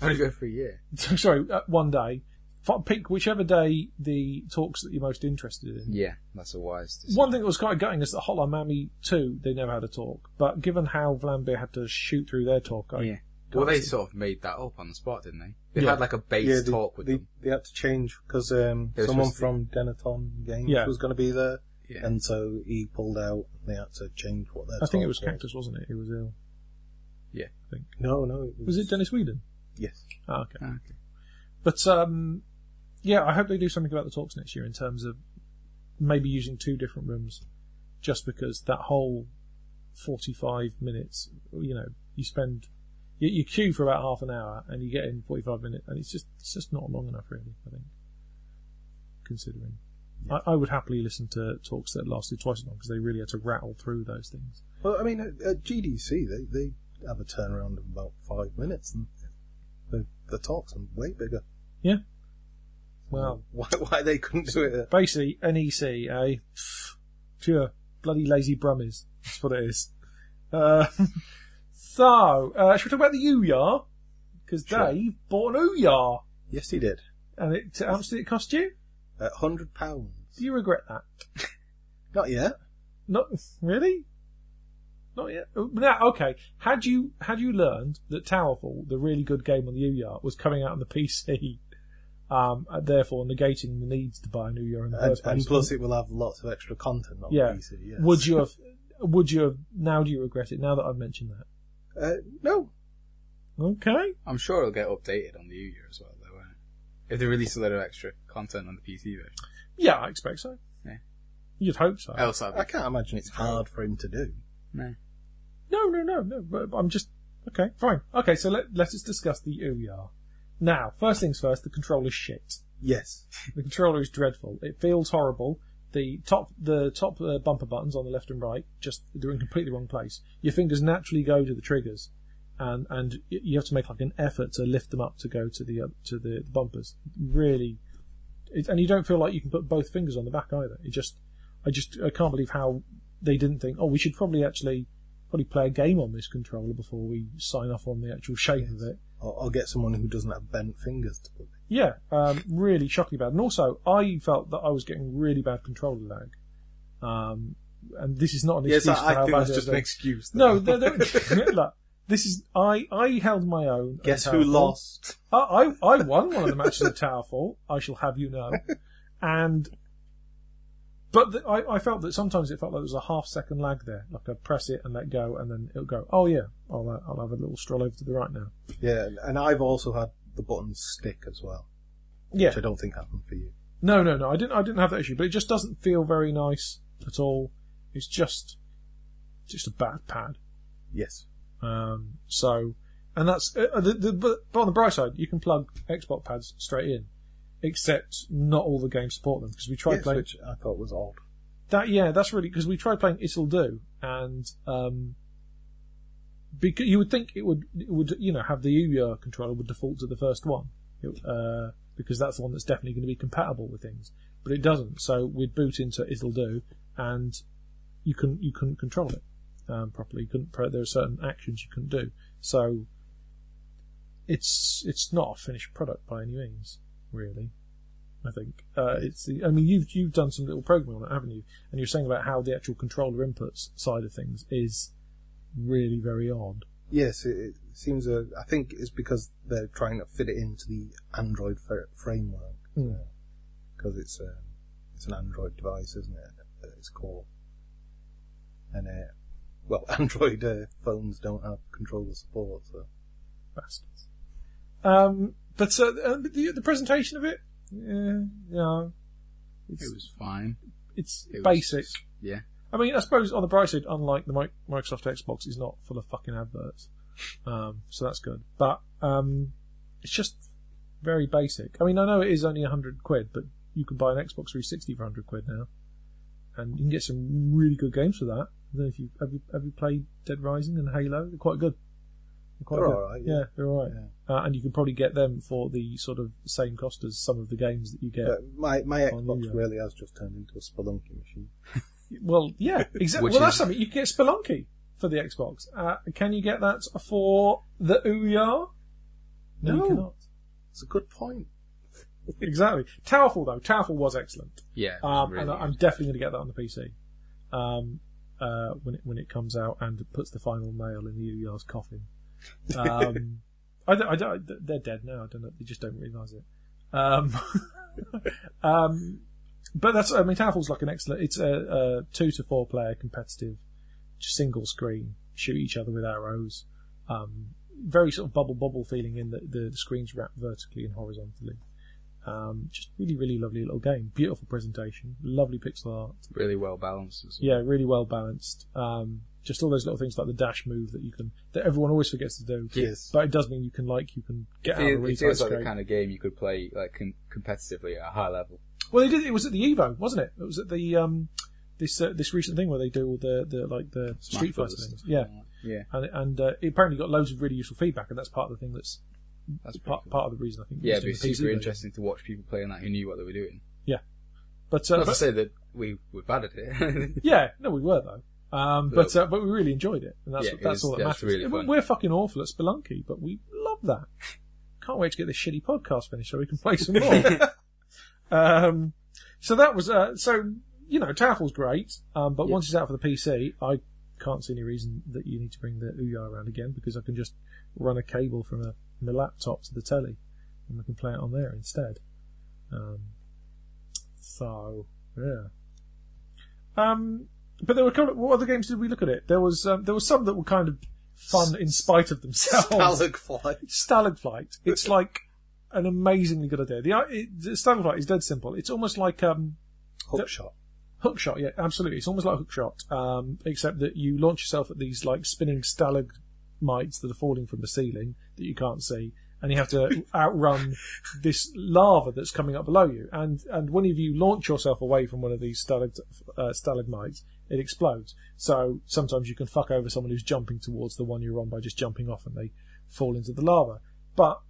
Only go for a year. Sorry, uh, one day. F- Pick whichever day the talks that you're most interested in. Yeah, that's a wise decision. One thing that was quite gutting is that Hotline Miami 2, they never had a talk. But given how Vlambeer had to shoot through their talk, I, Yeah. Well, they see. sort of made that up on the spot, didn't they? They Yeah. had like a base Yeah, they, talk with they, them. they had to change because um, someone supposed to- from Dennaton Games Yeah. was going to be there, Yeah. and so he pulled out. and They had to change what their I think it talk was Cactus, wasn't it? He was ill. Yeah, I think. No, no, it was, Was it Dennis Wedin? Yes. Ah, okay. Ah, okay. But um, yeah, I hope they do something about the talks next year in terms of maybe using two different rooms, just because that whole forty-five minutes, you know, you spend you, you queue for about half an hour and you get in forty-five minutes, and it's just it's just not long enough, really. I think, considering. I, I would happily listen to talks that lasted twice as long because they really had to rattle through those things. Well, I mean, at, at GDC, they, they have a turnaround of about five minutes, and the, the talks are way bigger. Well, why, why they couldn't do it? Basically NEC, eh? Pure bloody lazy brummies. That's what it is. Uh, so, uh, should we talk about the Ouya? Because Sure. Dave bought an Ouya, yes, he did. and it how much did it cost you? At hundred pounds. Do you regret that? Not yet. Not really. Not yet. Uh, Now, okay. Had you had you learned that Towerfall, the really good game on the Ouya, was coming out on the PC, um, therefore negating the needs to buy an Ouya in the And, first place? and plus, it will have lots of extra content on Yeah. PC. Yes. Would you have? Would you have? Now do you regret it? Now that I've mentioned that. Uh, no. Okay. I'm sure it'll get updated on the Ouya as well, though, won't it? If they release a lot of extra content on the PC version. Yeah, I expect so. Yeah. You'd hope so. Else, I'd I be, can't imagine it's hard for him to do. no. No, no, no, no. But I'm just okay. Fine. Okay, so let let us discuss the Ouya. Now, first things first. The controller's shit. Yes. The controller is dreadful. It feels horrible. The top the top uh, bumper buttons on the left and right just they're in completely wrong place. Your fingers naturally go to the triggers, and and you have to make like an effort to lift them up to go to the uh, to the, the bumpers. Really, it, and you don't feel like you can put both fingers on the back either. It just I just I can't believe how they didn't think. Oh, we should probably actually probably play a game on this controller before we sign off on the actual shape of it. Or, or get someone who doesn't have bent fingers to put it. Yeah, um, really shockingly bad. And also, I felt that I was getting really bad controller lag. Um, and this is not an Yes, excuse for I, I how think bad that's just is. an excuse. No, they're, they're, look, this is I. I held my own. Guess who lost? I, I I won one of the matches of Towerfall. I shall have you know, and but the, I I felt that sometimes it felt like there was a half second lag there. Like I'd press it and let go, and then it'll go. Oh yeah, I'll uh, I'll have a little stroll over to the right now. Yeah, and I've also had the buttons stick as well, Yeah, which I don't think happened for you. No, no, no. I didn't. I didn't have that issue, but it just doesn't feel very nice at all. It's just, just a bad pad. Yes. Um, so, and that's uh, the, the but, but on the bright side, you can plug Xbox pads straight in, except not all the games support them because we tried Yes, playing which I thought was odd. that. Yeah, that's really because we tried playing It'll Do, and um, because you would think it would it would you know have the Ouya controller would default to the first one, uh, because that's the one that's definitely going to be compatible with things, but it doesn't. So we'd boot into It'll Do, and you couldn't you couldn't control it um, properly. You couldn't. pro- There are certain actions you couldn't do. So it's it's not a finished product by any means, really. I think uh, it's. The, I mean, you've you've done some little programming on it, haven't you? And you're saying about how the actual controller inputs side of things is really very odd. Yes, it, it seems. Uh, I think it's because they're trying to fit it into the Android f- framework Mm. because it's um, it's an Android device, isn't it? At its core. And uh, well, Android uh, phones don't have controller support, so bastards. Um, but uh, the, the presentation of it, yeah, yeah, it's, It was fine. it's It basic. just- yeah. I mean, I suppose on the bright side, unlike the Microsoft Xbox, it's not full of fucking adverts, um, so that's good. But um, it's just very basic. I mean, I know it is only hundred quid, but you can buy an Xbox 360 for hundred quid now, and you can get some really good games for that. I don't know if you have you have you played Dead Rising and Halo? They're quite good. They're quite They're alright, Yeah. yeah. they're alright. Uh, and you can probably get them for the sort of same cost as some of the games that you get. But my my Xbox you, yeah. really has just turned into a Spelunky machine. Well, yeah, exactly. Which Well, that's something. You can get Spelunky for the Xbox. Uh, can you get that for the Ouya? No, you cannot. It's a good point. Exactly. Towerfall, though. Towerfall was excellent. Yeah. Um, really and. I'm definitely going to get that on the PC. Um, uh, when it, when it comes out and puts the final nail in the Ouya's coffin. Um, I don't, I don't, they're dead now. I don't know. They just don't realise it. Um, um, but that's, I mean, Towerfall's like an excellent, it's a, a two to four player competitive, single screen, shoot each other with arrows. Um, very sort of Bubble Bobble feeling in that the, the screen's wrapped vertically and horizontally. Um, just really, really lovely little game. Beautiful presentation, lovely pixel art. really well balanced. As well. Yeah, really well balanced. Um, just all those little things like the dash move that you can, that everyone always forgets to do. Yes. But it does mean you can like, you can get It, out of the it feels like the kind of game you could play like com- competitively at a high level. Well, they did. It was at the Evo, wasn't it? It was at the um, this uh, this recent thing where they do all the, the like the Smash Street Fighter things. Yeah, Yeah. and and uh, it apparently got loads of really useful feedback, and that's part of the thing that's That's part, cool. part of the reason I think. Yeah, was but it's doing the PC super version. interesting to watch people playing that who knew what they were doing. Yeah, but, uh, Not to say that we were bad at it. yeah, no, we were though. Um, but But- uh, but we really enjoyed it, and that's Yeah, it that's was- all that yeah, matters. really We're- We're fucking awful at Spelunky, but we love that. Can't wait to get this shitty podcast finished so we can play some more. um, so that was uh, so you know Towerfall's great, um, but Yeah. once it's out for the PC, I can't see any reason that you need to bring the Ouya around again because I can just run a cable from a, my laptop to the telly and we can play it on there instead. Um, so yeah. Um, but there were a couple of, what other games did we look at it? There was um, there was some that were kind of fun in spite of themselves. Stalagflight. Stalagflight. It's like an amazingly good idea. The, i- it, the Stalagflight is dead simple. It's almost like um, Hookshot. Hookshot. Yeah, absolutely. It's almost like Hookshot, um, except that you launch yourself at these like spinning stalagmites that are falling from the ceiling that you can't see, and you have to outrun this lava that's coming up below you. And and when you launch yourself away from one of these stalag- uh, stalagmites, it explodes. So sometimes you can fuck over someone who's jumping towards the one you're on by just jumping off, and they fall into the lava. But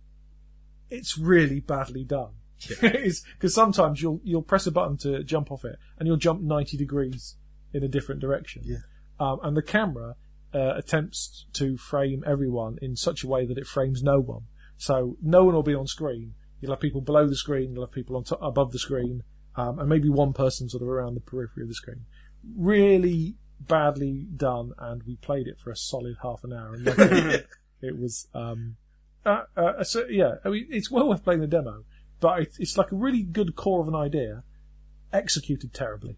it's really badly done. Because sometimes you'll you'll press a button to jump off it, and you'll jump ninety degrees in a different direction. Yeah. Um, and the camera uh, attempts to frame everyone in such a way that it frames no one. So no one will be on screen. You'll have people below the screen. You'll have people on top, above the screen, um, and maybe one person sort of around the periphery of the screen. Really badly done, and we played it for a solid half an hour. And it. it was, um, uh, uh, so yeah, I mean, it's well worth playing the demo, but it, it's like a really good core of an idea, executed terribly,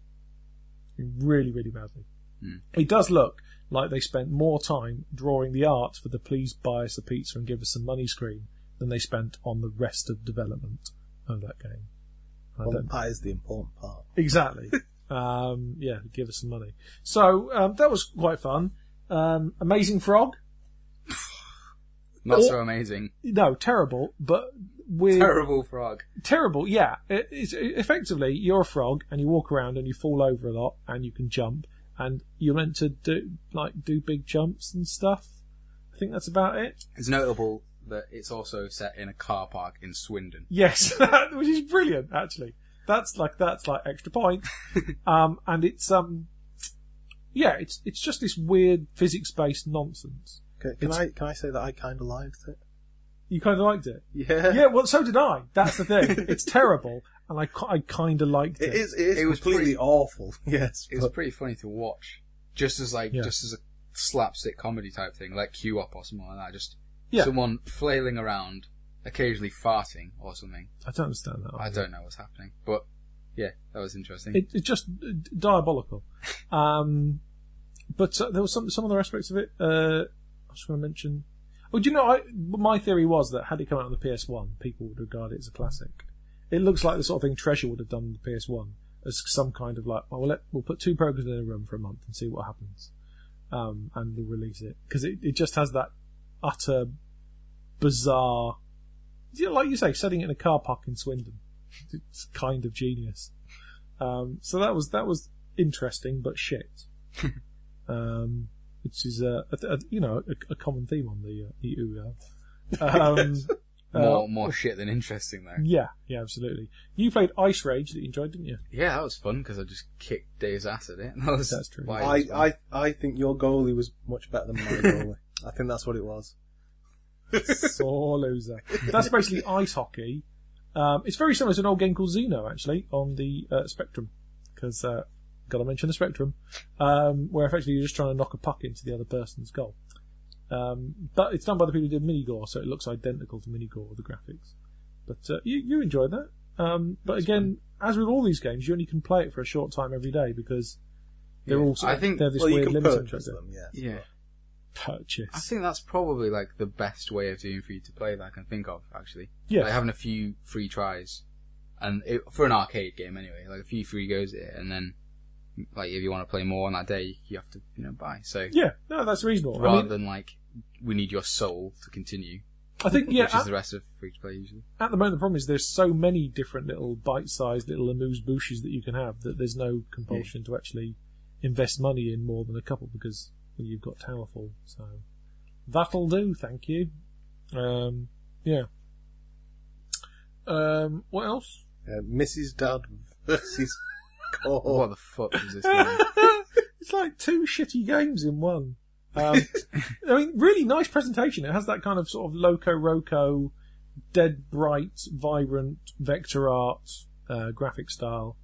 really, really badly. Hmm. It does look like they spent more time drawing the art for the "Please buy us a pizza and give us some money" screen than they spent on the rest of development of that game. I Well, don't- that is the important part. Exactly. um, yeah, give us some money. So um, that was quite fun. Um, Amazing Frog. Not Or- so amazing. No, terrible, but with Terrible frog. terrible. Yeah, it, it's effectively you're a frog and you walk around and you fall over a lot and you can jump and you're meant to do like do big jumps and stuff. I think that's about it. It's notable that it's also set in a car park in Swindon. Yes, which is brilliant. Actually, that's like that's like extra point. um, and it's um, yeah, it's it's just this weird physics based nonsense. Can, can It's- I can I say that I kind of liked it? You kind of liked it. Yeah. Yeah, well, so did I. That's the thing. it's terrible, and I, I kind of liked it. It is. It is It was completely pretty- awful. Yes. It was pretty funny to watch. Just as like, Yeah. just as a slapstick comedy type thing, like QWOP or something like that. Just Yeah. someone flailing around, occasionally farting or something. I don't understand that. I don't know what's happening, but Yeah, that was interesting. It, it's just diabolical. Um, but uh, there was some some other aspects of it. Uh, I was going to mention. Oh, do you know? I, my theory was that had it come out on the PS1, people would regard it as a classic. It looks like the sort of thing Treasure would have done on the PS1 as some kind of like, well, we'll, let, we'll put two programs in a room for a month and see what happens, um, and we'll release it because it, it just has that utter bizarre, you know, like you say, setting it in a car park in Swindon. It's kind of genius. Um, so that was that was interesting, but shit. um, which is a, a, a you know a, a common theme on the uh, the. Um, more uh, more shit than interesting though. yeah, yeah, absolutely. You played Ice Rage that you enjoyed, didn't you? Yeah, that was fun because I just kicked Dave's ass at it. That was That's true. why I, was. I, I think your goalie was much better than my goalie. I think that's what it was. Sore loser. That's basically ice hockey. Um, it's very similar to an old game called Xeno, actually, on the uh, Spectrum. Because, uh, gotta mention the Spectrum, um, where effectively you're just trying to knock a puck into the other person's goal. Um, but it's done by the people who did Minigore, so it looks identical to Minigore, the graphics. But uh, you, you enjoyed that. Um, but again, as with all these games, you only can play it for a short time every day because they're Yeah. all sort I think- they're this well, weird can limited purchase interest. them, yes. yeah. Purchase. I think that's probably like the best way of doing free to play that I can think of, actually. Yeah. Like having a few free tries. And it, for an arcade game anyway, like a few free goes at it, and then, like, if you want to play more on that day, you have to, you know, buy. So, Yeah, no, that's reasonable. rather I mean, than like, we need your soul to continue, I think, yeah, which is at, the rest of free to play usually. at the moment the problem is there's so many different little bite-sized little amuse bouches that you can have that there's no compulsion to actually invest money in more than a couple because well, you've got Towerfall. So that'll do, thank you. Um, yeah. Um, what else? Uh, Mrs. Dad versus Core. What the fuck is this game? it's like two shitty games in one. Um, I mean, really nice presentation. It has that kind of sort of LocoRoco, dead bright, vibrant vector art uh, graphic style,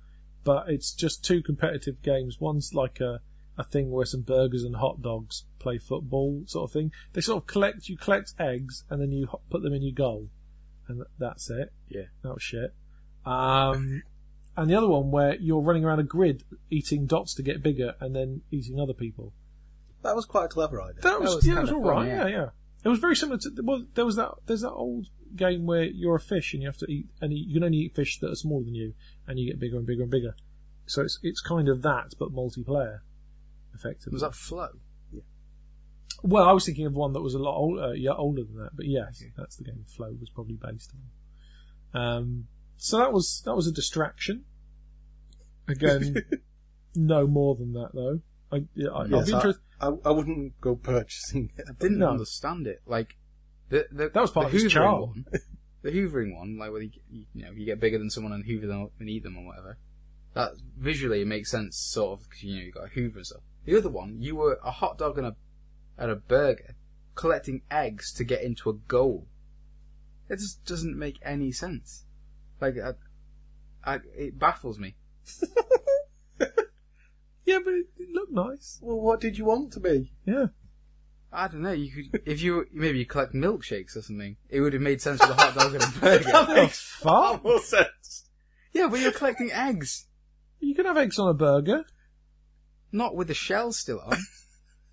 but it's just two competitive games. One's like a a thing where some burgers and hot dogs play football sort of thing. They sort of collect you collect eggs and then you put them in your goal, and that's it. Yeah. that was shit. Um, and the other one where you're running around a grid eating dots to get bigger and then eating other people. That was quite a clever idea. That was, was yeah, it was kinda all fun, right. yeah. Yeah. yeah, It was very similar to well, there was that there's that old game where you're a fish and you have to eat and you can only eat fish that are smaller than you and you get bigger and bigger and bigger. So it's it's kind of that but multiplayer, effectively. Was that Flow? Yeah. Well, I was thinking of one that was a lot older, yeah, older than that. But yes, that's the game Flow was probably based on. Um, so that was that was a distraction. Again, no more than that though. I, yeah, I, Yes, I. I, I wouldn't go purchasing it. I didn't No. understand it. Like the, the That was part the of its hoovering charm. one. The hoovering one, like whether you, you know you get bigger than someone and hoover them up and eat them or whatever. That visually it makes sense, sort of, because you know you got a hoover and stuff. The other one, you were a hot dog and a and a burger collecting eggs to get into a goal. It just doesn't make any sense. Like, I, I, it baffles me. Yeah, but it, it looked nice. Well, what did you want to be? Yeah. I don't know. You could, if you maybe you collect milkshakes or something, it would have made sense for the hot dog and a burger. makes far more sense. yeah, but you're collecting eggs, You can have eggs on a burger. not with the shell still on.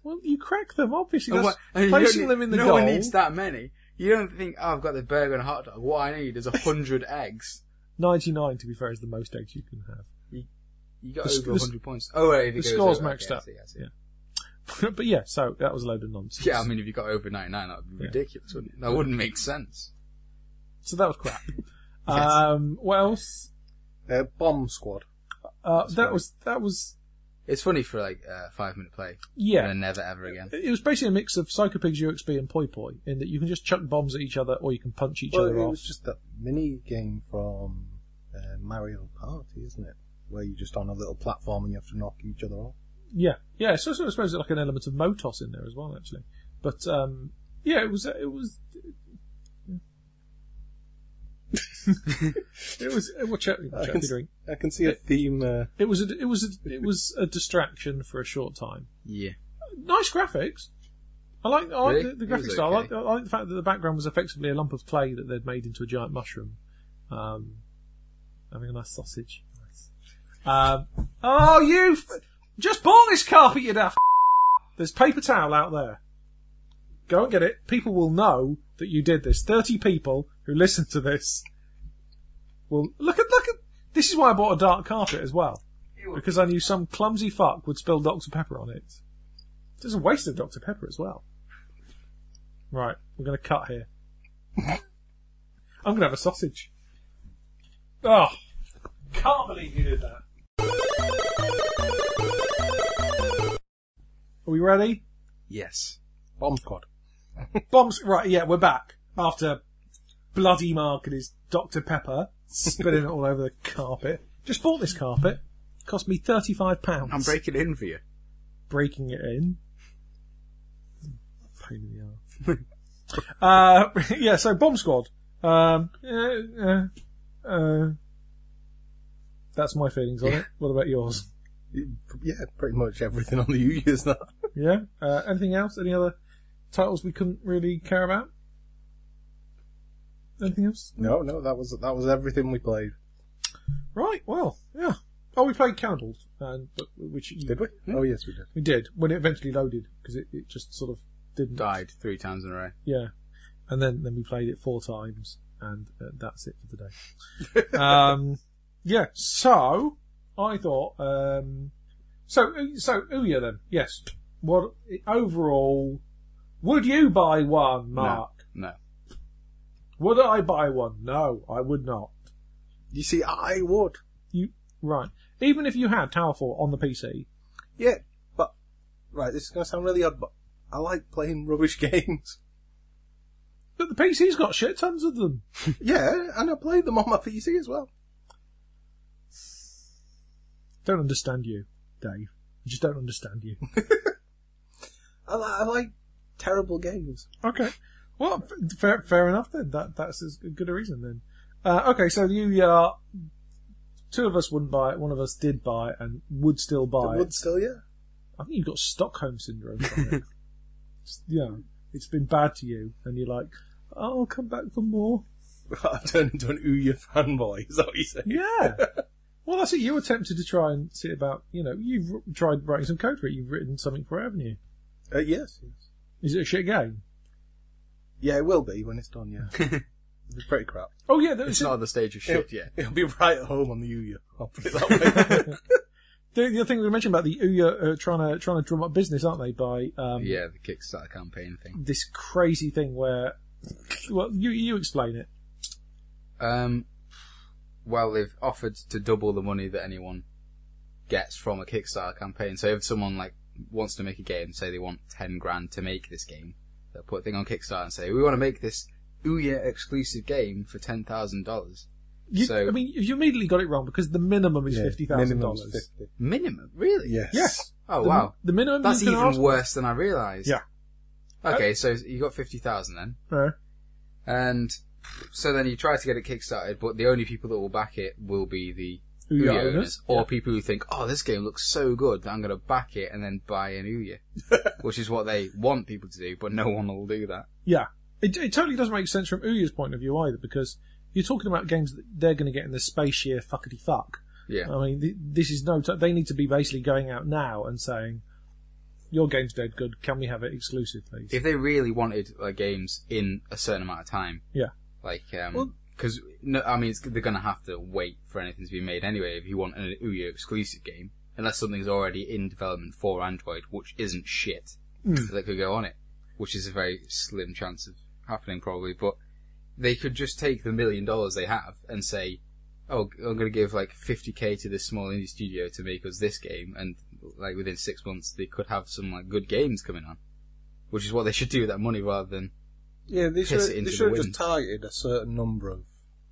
Well, you crack them, obviously. And That's what- and placing them in the no goal. one needs that many. You don't think, oh, I've got the burger and a hot dog. What I need is a hundred eggs. 99, to be fair, is the most eggs you can have. You got The- over the- a hundred points. Oh, wait, if the score's over, maxed okay, I out. see, I see. Yeah. but yeah, so that was a load of nonsense. Yeah, I mean, if you got over 99, that would be Yeah. ridiculous, wouldn't it? That wouldn't make sense. So that was crap. Um, what else? Uh, Bomb Squad. Uh, that right. was, that was, It's funny for like a five minute play. yeah. And never ever again. It was basically a mix of Psychopigs, UXB, and Poy Poy, in that you can just chuck bombs at each other or you can punch each Well, other it off. was just that mini game from uh, Mario Party, isn't it? Where you're just on a little platform and you have to knock each other off. Yeah, yeah. So, so I suppose there's like an element of Motos in there as well, actually. But um, yeah, it was it was it was watch out, watch I can for. I can see a theme. Uh, It was a, it was a, it was a distraction for a short time. Yeah. Nice graphics. I like I like Really? the, the It was graphics style. I like. I like the fact that the background was effectively a lump of clay that they'd made into a giant mushroom, um, having a nice sausage. Um, oh, you f- just bought this carpet, you daft. There's paper towel out there. Go and get it. People will know that you did this. Thirty people who listen to this will look at look at. This is why I bought a dark carpet as well, because I knew some clumsy fuck would spill Dr Pepper on it. There's a waste of Dr Pepper as well. Right, we're going to cut here. I'm going to have a sausage. Oh, can't believe you did that. Are we ready? Yes. Bomb squad. Bombs. Right, yeah, we're back after Bloody Mark and his Dr Pepper spilling it all over the carpet. Just bought this carpet. Cost me thirty-five pounds. I'm breaking in for you. breaking it in. Pain in the arse. uh, yeah, so Bomb Squad. Um, uh, uh, uh, that's my feelings on it. What about yours? Yeah, pretty much everything on the U is that. Yeah. Uh, anything else? Any other titles we couldn't really care about? Anything else? No, no, that was that was everything we played. Right. Well, yeah. Oh, we played Candles, and but, which Did we? Oh yes, we did. we did when it eventually loaded because it, it just sort of didn't. Died three times in a row. Yeah, and then then we played it four times, and uh, that's it for today. um, yeah. So I thought. Um, so so Ouya then. Yes. What overall? Would you buy one, Mark? No. Would I buy one? No, I would not. You see, I would. You right? Even if you had Towerfall on the PC, Yeah, but right, this is going to sound really odd, but I like playing rubbish games. but the PC's got shit tons of them. yeah, and I played them on my PC as well. Don't understand you, Dave. I just don't understand you. I, li- I like terrible games. Okay. Well, f- fair, fair enough then. That that's as good a reason then. Uh, okay, so you uh, two of us wouldn't buy it. One of us did buy it and would still buy I it. would still, yeah. I think you've got Stockholm syndrome. From it. It's- you know, it's been bad to you, and you're like, oh, I'll come back for more. I've turned into an Ouya fanboy. Is that what you say? Yeah. well, that's it. You were tempted to try and see about. You know, you've tried writing some code for it. You've written something for it, haven't you? Uh, yes, yes. Is it a shit game? Yeah, it will be when it's done. Yeah, it'll be pretty crap. Oh yeah, there It's was not at the stage of shit yet. It'll be right at home on the Ouya. I'll put it that way. The, the other thing we mentioned about the Ouya uh, trying to trying to drum up business, aren't they? By um, Yeah, the Kickstarter campaign thing. this crazy thing where, well, you you explain it. Um, well, they've offered to double the money that anyone gets from a Kickstarter campaign. So if someone like wants to make a game, say they want ten grand to make this game, they'll put a thing on Kickstarter and say, "We want to make this Ouya exclusive game for ten thousand dollars." You, So- I mean, you immediately got it wrong because the minimum is Yeah, fifty thousand dollars. Minimum, really? Yes. Yes. Oh the, wow, The minimum that's even ask- worse than I realised. Yeah. Okay, so you got fifty thousand then. Uh, And so then you try to get it kickstarted, but the only people that will back it will be the Ouya Ouya owners, owners, or yeah. people who think, "Oh, this game looks so good, that I'm going to back it and then buy an Ouya," which is what they want people to do, but no one will do that. Yeah, it, it totally doesn't make sense from Ouya's point of view either because you're talking about games that they're going to get in the space year fuckety fuck. Yeah, I mean, th- this is no. T- they need to be basically going out now and saying, "Your game's dead good. Can we have it exclusive, please?" if they really wanted like games in a certain amount of time, Yeah. Like um, Well- because no, I mean, it's, they're going to have to wait for anything to be made anyway if you want an Ouya exclusive game, unless something's already in development for Android, which isn't shit. Mm. that could go on it, which is a very slim chance of happening probably. But they could just take the million dollars they have and say, "Oh, I'm going to give like 50k to this small indie studio to make us this game," and like within six months they could have some like good games coming on, which is what they should do with that money rather than Yeah, they should, they into should have the just targeted a certain number of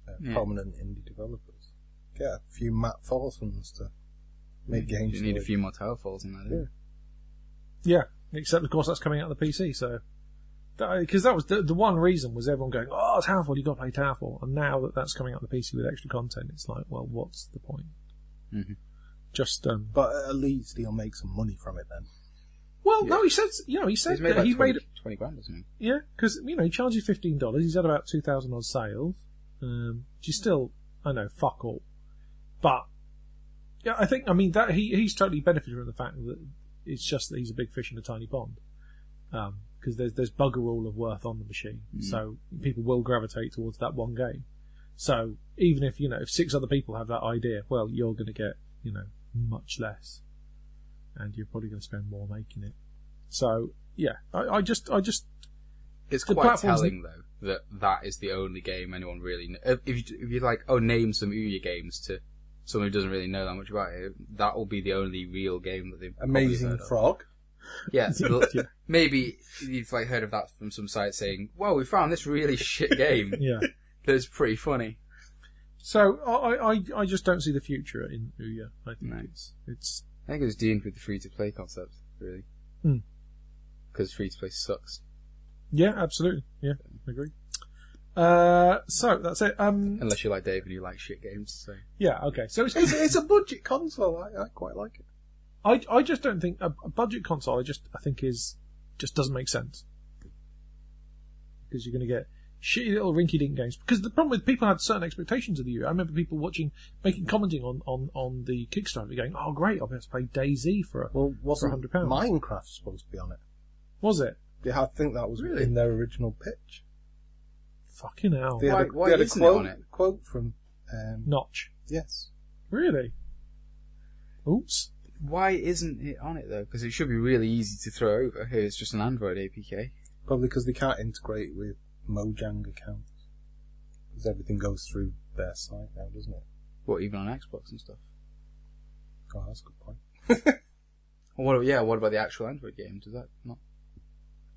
uh, Yeah. prominent indie developers. Get a few Matt Thorsons to make games. you need a few more Tower Falls in that. Yeah. Yeah, except of course that's coming out of the PC. So because that was the, the one reason was everyone going, "Oh, Towerfall, you've got to play Towerfall," and now that that's coming out of the PC with extra content, it's like, well, what's the point? Mhm. Just um, But at least he'll make some money from it then. Well, Yeah. no, he says, you know, he said made that like he 20, made 20 grand or something. Yeah, because you know he charges fifteen dollars. He's had about two thousand odd sales, um, which is still I know fuck all, but Yeah, I think. I mean that he he's totally benefited from the fact that it's just that he's a big fish in a tiny pond. Because there's there's bugger all of worth on the machine, so people will gravitate towards that one game. So even if you know if six other people have that idea, well, you're going to get you know much less, and you're probably going to spend more making it. So yeah, I, I just I just It's quite platforms- telling though that that is the only game anyone really. Kn- if if you if you like, oh, name some Ouya games to someone who doesn't really know that much about it, that will be the only real game that they've Amazing heard of. Frog. Yeah, Yeah. maybe you've like heard of that from some site saying, "Well, we found this really shit game yeah. that's pretty funny." So I, I I just don't see the future in Ouya. I think No. it's it's I think it was doomed with the free to play concept, really, Hmm. because free to play sucks. yeah, absolutely, yeah, I agree. Uh, so that's it. Um, Unless you're like Dave and you like shit games. So yeah, okay. So it's, It's, it's a budget console. I, I quite like it. I I just don't think a, a budget console. I just I think is just doesn't make sense because you're going to get shitty little rinky-dink games. Because the problem with people had certain expectations of the Ouya. I remember people watching, making commenting on on on the Kickstarter, going, "Oh, great! I'll be able to play DayZ for a." Well, wasn't £100. Minecraft supposed to be on it? Was it? Yeah, I think that was Really? in their original pitch. Fucking hell! They had Why- a, why they had a isn't it quote, on it? quote from. Um, Notch. Yes. Really? Oops. why isn't it on it though? Because it should be really easy to throw over. Here, it's just an Android APK. Probably because they can't integrate with Mojang accounts. Because everything goes through their site now, doesn't it? What even on Xbox and stuff. Oh, that's a good point. Or what? Yeah. What about the actual Android game? Does that not?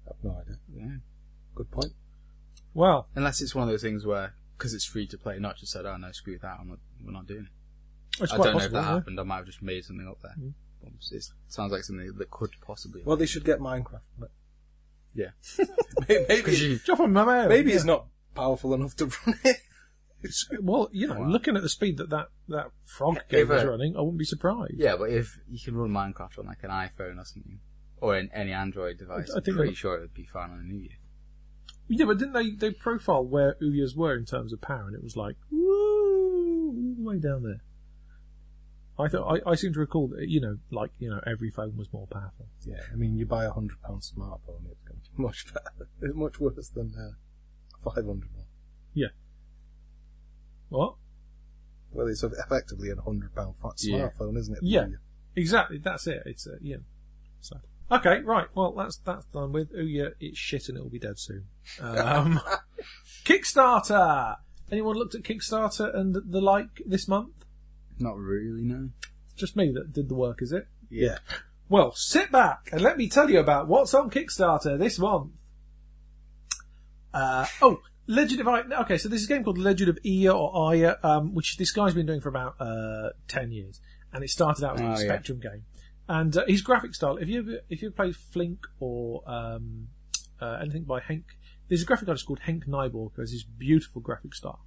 I have no idea. Yeah. Good point. Well, Unless it's one of those things where because it's free to play, not just said, "Oh no, screw that. I'm not. We're not doing it." it's I quite don't know if that yeah. happened. I might have just made something up there. Mm. It sounds like something that could possibly. Well, they should get Minecraft. on it. Yeah. Maybe, maybe, Because you, Drop on my mail. maybe yeah. it's not powerful enough to run it. Well, you know, Wow. looking at the speed that that, that frog game If, is uh, running, I wouldn't be surprised. yeah, but if you can run Minecraft on like an iPhone or something, or in any Android device, I I think am pretty that- sure it would be fine on a New Yeah, but didn't they they profile where Ouya's were in terms of power, and it was like woo, all the way down there. I thought I, I seem to recall that you know, like you know, every phone was more powerful. Yeah, I mean, you buy a hundred pound smartphone, it's going to be much better. It's much worse than uh, a five hundred one. Yeah. What? Well, it's effectively a hundred pound Yeah. smartphone, isn't it? Yeah. Exactly, that's it. It's uh, yeah. So okay, right. Well, that's that's done with. Ouya, it's shit, and it'll be dead soon. Um, Kickstarter. Anyone looked at Kickstarter and the like this month? Not really, no. It's just me that did the work, is it? Yeah. Well, sit back and let me tell you about what's on Kickstarter this month. Uh, oh, Legend of I. Okay, so this is a game called Legend of Aya or Aya, um, which this guy's been doing for about uh, ten years, and it started out as a Oh, yeah. Spectrum game. And uh, his graphic style, if you ever, if you play Flink or um, uh, anything by Henk, there's a graphic artist called Henk Nieborg who has this beautiful graphic style,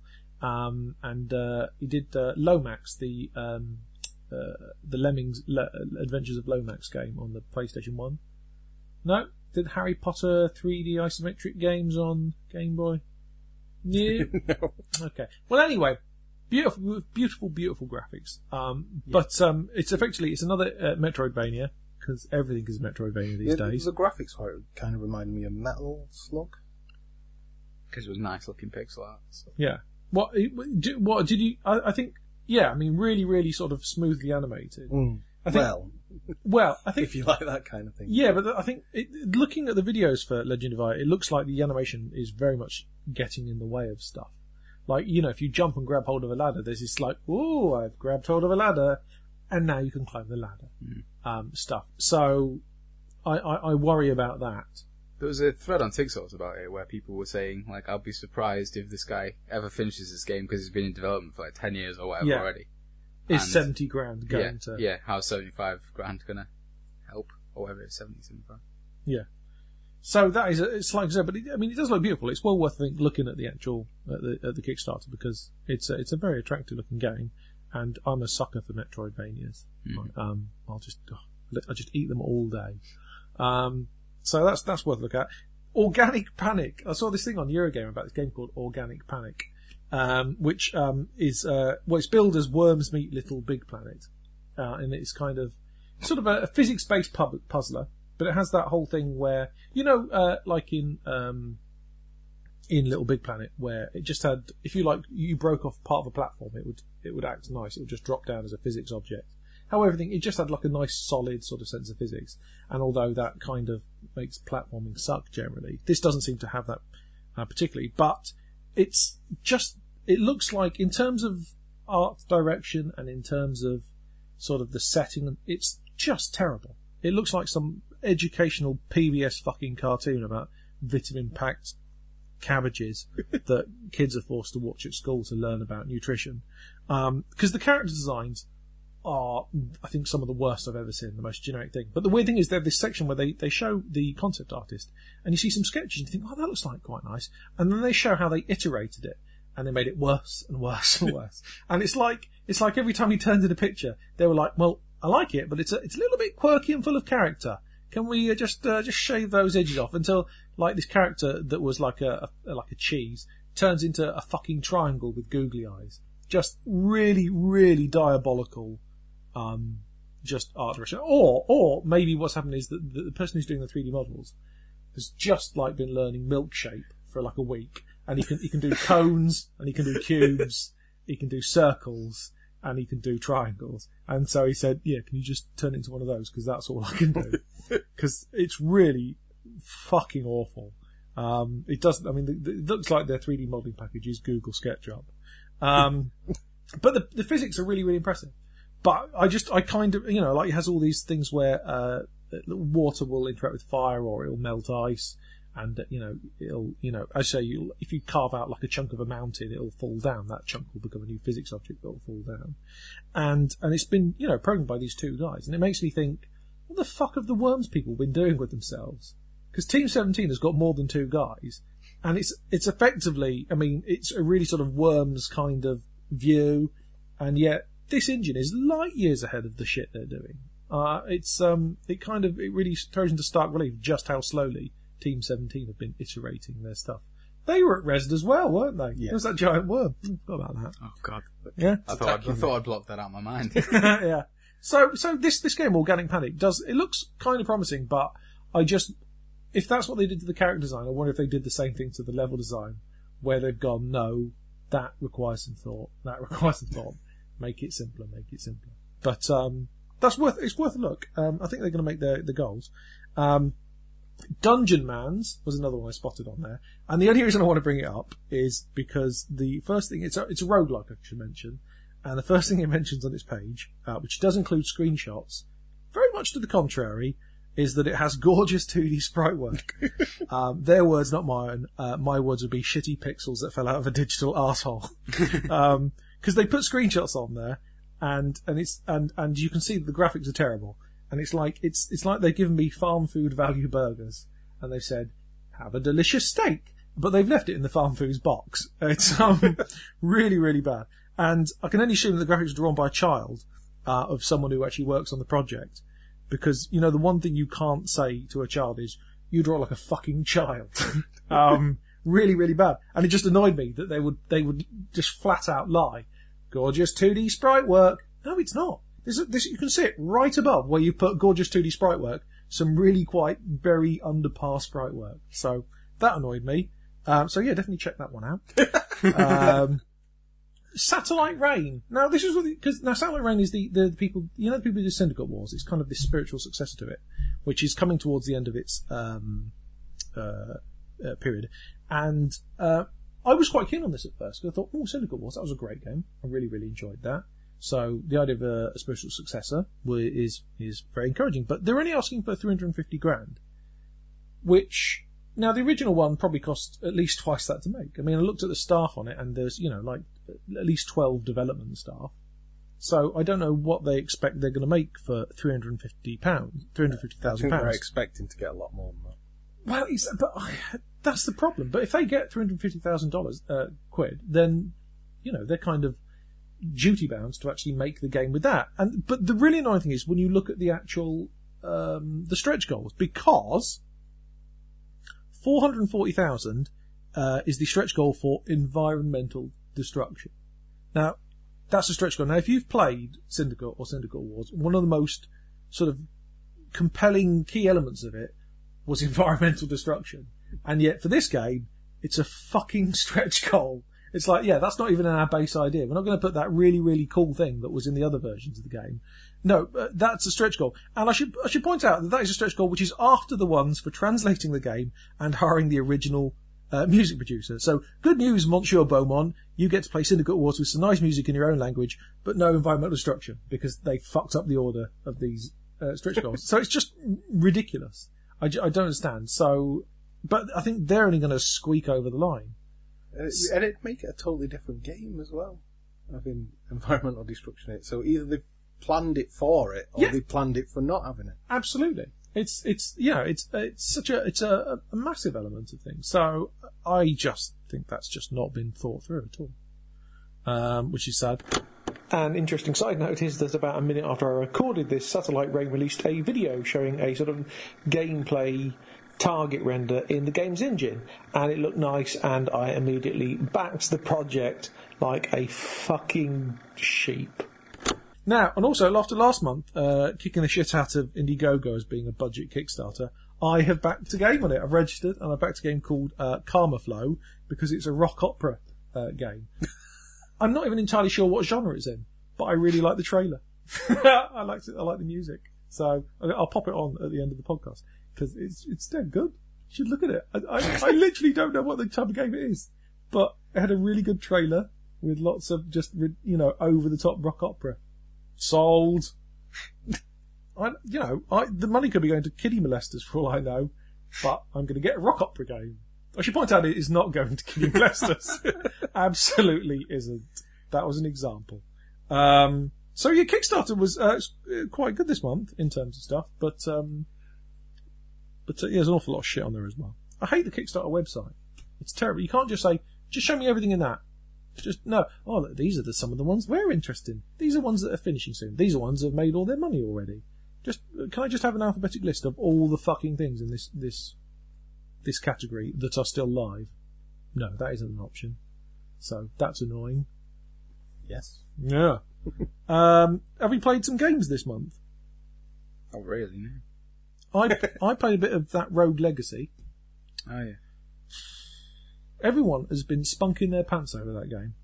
um, and uh, he did uh, Lomax, the um, uh, the Lemmings Le- Adventures of Lomax game on the PlayStation One. No, did Harry Potter 3D isometric games on Game Boy? Yeah. no. Okay. Well, anyway, beautiful, beautiful, beautiful graphics. Um, but um, it's effectively it's another uh, Metroidvania because everything is Metroidvania these Yeah, days. The graphics for it kind of reminded me of Metal Slug. Because it was nice looking pixel art. So. Yeah. What? do- What did you? I, I think. Yeah. I mean, really, really sort of smoothly animated. Mm. I think. Well, well, I think if you like that kind of thing. Yeah, but I think it, looking at the videos for Legend of Iya, it looks like the animation is very much getting in the way of stuff. Like, you know, if you jump and grab hold of a ladder, there's this like, oh, I've grabbed hold of a ladder, and now you can climb the ladder, um, stuff. So, I, I, I worry about that. There was a thread on TikTok about it where people were saying, like, I'll be surprised if this guy ever finishes this game because he's been in development for like 10 years or whatever Yeah. already. Is And- 70 grand going yeah, to, yeah, how's 75 grand gonna help? Or whatever it is, 70, 75. So that is, it's like I said, but it, I mean, it does look beautiful. It's well worth I think, looking at the actual at the, at the Kickstarter because it's a, it's a very attractive looking game, and I'm a sucker for Metroidvanias. Mhm. Um, I'll just oh, I just eat them all day. Um, so that's that's worth a look at. Organic Panic. I saw this thing on Eurogamer about this game called Organic Panic, um, which um, is uh, well, it's billed as Worms Meet Little Big Planet, uh, and it's kind of sort of a, a physics-based pub- puzzler, but it has that whole thing where you know, uh, like in um, in Little Big Planet, where it just had if you like you broke off part of a platform, it would it would act nice. It would just drop down as a physics object. How everything it just had like a nice solid sort of sense of physics, and although that kind of makes platforming suck generally, this doesn't seem to have that uh, particularly. But it's just it looks like in terms of art direction and in terms of sort of the setting, it's just terrible. It looks like some educational PBS fucking cartoon about vitamin packed cabbages that kids are forced to watch at school to learn about nutrition. Because um, the character designs are, I think, some of the worst I've ever seen, the most generic thing. But the weird thing is they have this section where they, they show the concept artist and you see some sketches and you think, oh, that looks like quite nice. And then they show how they iterated it and they made it worse and worse and worse. and it's like, it's like every time he turned in a picture, they were like, well, I like it, but it's a, it's a little bit quirky and full of character. Can we uh, just uh, just shave those edges off until like this character that was like a, a like a cheese turns into a fucking triangle with googly eyes? Just really, really diabolical. Um, just art direction, or or maybe what's happened is that the, the person who's doing the 3D models has just like been learning MilkShape for like a week, and he can he can do cones and he can do cubes, he can do circles, and he can do triangles. And so he said, "Yeah, can you just turn it into one of those? Because that's all I can do." Because it's really fucking awful. Um, it doesn't. I mean, it looks like their 3D modeling package is Google SketchUp. Um, but the, the physics are really, really impressive. But I just, I kind of, you know, like it has all these things where uh, water will interact with fire or it'll melt ice and you know it'll you know I say you if you carve out like a chunk of a mountain it'll fall down. That chunk will become a new physics object that will fall down. And and it's been you know programmed by these two guys and it makes me think what the fuck have the worms people been doing with themselves? Because team 17 has got more than two guys and it's it's effectively I mean it's a really sort of worms kind of view and yet this engine is light years ahead of the shit they're doing uh, it's um, it kind of it really throws into stark relief just how slowly Team 17 have been iterating their stuff. They were at Rezzed as well, weren't they? Yeah. It was that giant worm. I forgot about that. Oh god. Yeah. I thought I'd, I thought I'd blocked that out of my mind. yeah. So, so this, this game, Organic Panic, does, it looks kind of promising, but I just, if that's what they did to the character design, I wonder if they did the same thing to the level design, where they've gone, no, that requires some thought, that requires some thought, make it simpler, make it simpler. But, um, that's worth, it's worth a look. Um, I think they're going to make their, the goals. Um, Dungeon Mans was another one I spotted on there. And the only reason I want to bring it up is because the first thing, it's a, it's a roguelike, I should mention. And the first thing it mentions on its page, uh, which does include screenshots, very much to the contrary, is that it has gorgeous 2D sprite work. um, their words, not mine. Uh, my words would be shitty pixels that fell out of a digital asshole. um, cause they put screenshots on there and, and it's, and, and you can see that the graphics are terrible and it's like it's it's like they've given me farm food value burgers, and they've said have a delicious steak, but they've left it in the farm foods box. It's um, really really bad, and I can only assume that the graphics are drawn by a child uh, of someone who actually works on the project, because you know the one thing you can't say to a child is you draw like a fucking child. um, really really bad, and it just annoyed me that they would they would just flat out lie. Gorgeous 2D sprite work. No, it's not. This, this, you can see it right above where you've put gorgeous 2D sprite work. Some really quite very under par sprite work. So that annoyed me. Um, so yeah, definitely check that one out. um, Satellite Reign. Now this is what because now Satellite Reign is the, the, the people you know the people who do Syndicate Wars. It's kind of this spiritual successor to it, which is coming towards the end of its um, uh, uh, period. And uh, I was quite keen on this at first because I thought, oh, Syndicate Wars, that was a great game. I really really enjoyed that. So the idea of a, a spiritual successor is is very encouraging. But they're only asking for 350 grand, which now the original one probably cost at least twice that to make. I mean, I looked at the staff on it, and there's you know like at least 12 development staff. So I don't know what they expect they're going to make for 350 pounds, 350,000 pounds. They're expecting to get a lot more than that. Well, but that's the problem. But if they get 350,000 dollars uh, quid, then you know they're kind of duty bound to actually make the game with that. And but the really annoying thing is when you look at the actual um, the stretch goals because four hundred forty thousand uh, is the stretch goal for environmental destruction. Now, that's a stretch goal. Now, if you've played Syndicate or Syndicate Wars, one of the most sort of compelling key elements of it was environmental destruction. And yet, for this game, it's a fucking stretch goal. It's like, yeah, that's not even our base idea. We're not going to put that really, really cool thing that was in the other versions of the game. No, uh, that's a stretch goal. And I should, I should point out that that is a stretch goal which is after the ones for translating the game and hiring the original uh, music producer. So, good news, Monsieur Beaumont. You get to play Syndicate Wars with some nice music in your own language, but no environmental destruction because they fucked up the order of these uh, stretch goals. so it's just ridiculous. I don't understand. So, but I think they're only going to squeak over the line. And, it, and it'd make it a totally different game as well. Having environmental destruction in it. So either they planned it for it, or Yeah. they planned it for not having it. Absolutely. It's it's yeah it's it's such a it's a, a massive element of things. So I just think that's just not been thought through at all, um, which is sad. An interesting side note is that about a minute after I recorded this, Satellite Reign released a video showing a sort of gameplay target render in the game's engine, and it looked nice, and I immediately backed the project like a fucking sheep. Now, and also after last month, uh, kicking the shit out of Indiegogo as being a budget Kickstarter, I have backed a game on it. I've registered and I backed a game called uh, Karmaflow because it's a rock opera uh, game. I'm not even entirely sure what genre it's in, but I really like the trailer. I like. I like the music, so I'll pop it on at the end of the podcast because it's it's dead good. You should look at it. I, I, I literally don't know what the type of game it is, but it had a really good trailer with lots of just you know over the top rock opera. Sold. I, you know, I, the money could be going to kiddie molesters for all I know, but I'm going to get a rock opera game. I should point out it is not going to kiddie molesters. Absolutely isn't. That was an example. Um, so yeah, Kickstarter was uh, uh, quite good this month in terms of stuff, but um, but uh, yeah, there's an awful lot of shit on there as well. I hate the Kickstarter website. It's terrible. You can't just say, just show me everything in that. Just no. Oh, look, these are the, some of the ones we're interested in. These are ones that are finishing soon. These are ones that have made all their money already. Just can I just have an alphabetic list of all the fucking things in this this this category that are still live? No, that isn't an option. So that's annoying. Yes. Yeah. um, have we played some games this month? Oh, really? I I played a bit of that Rogue Legacy. Oh, yeah. Everyone has been spunking their pants over that game,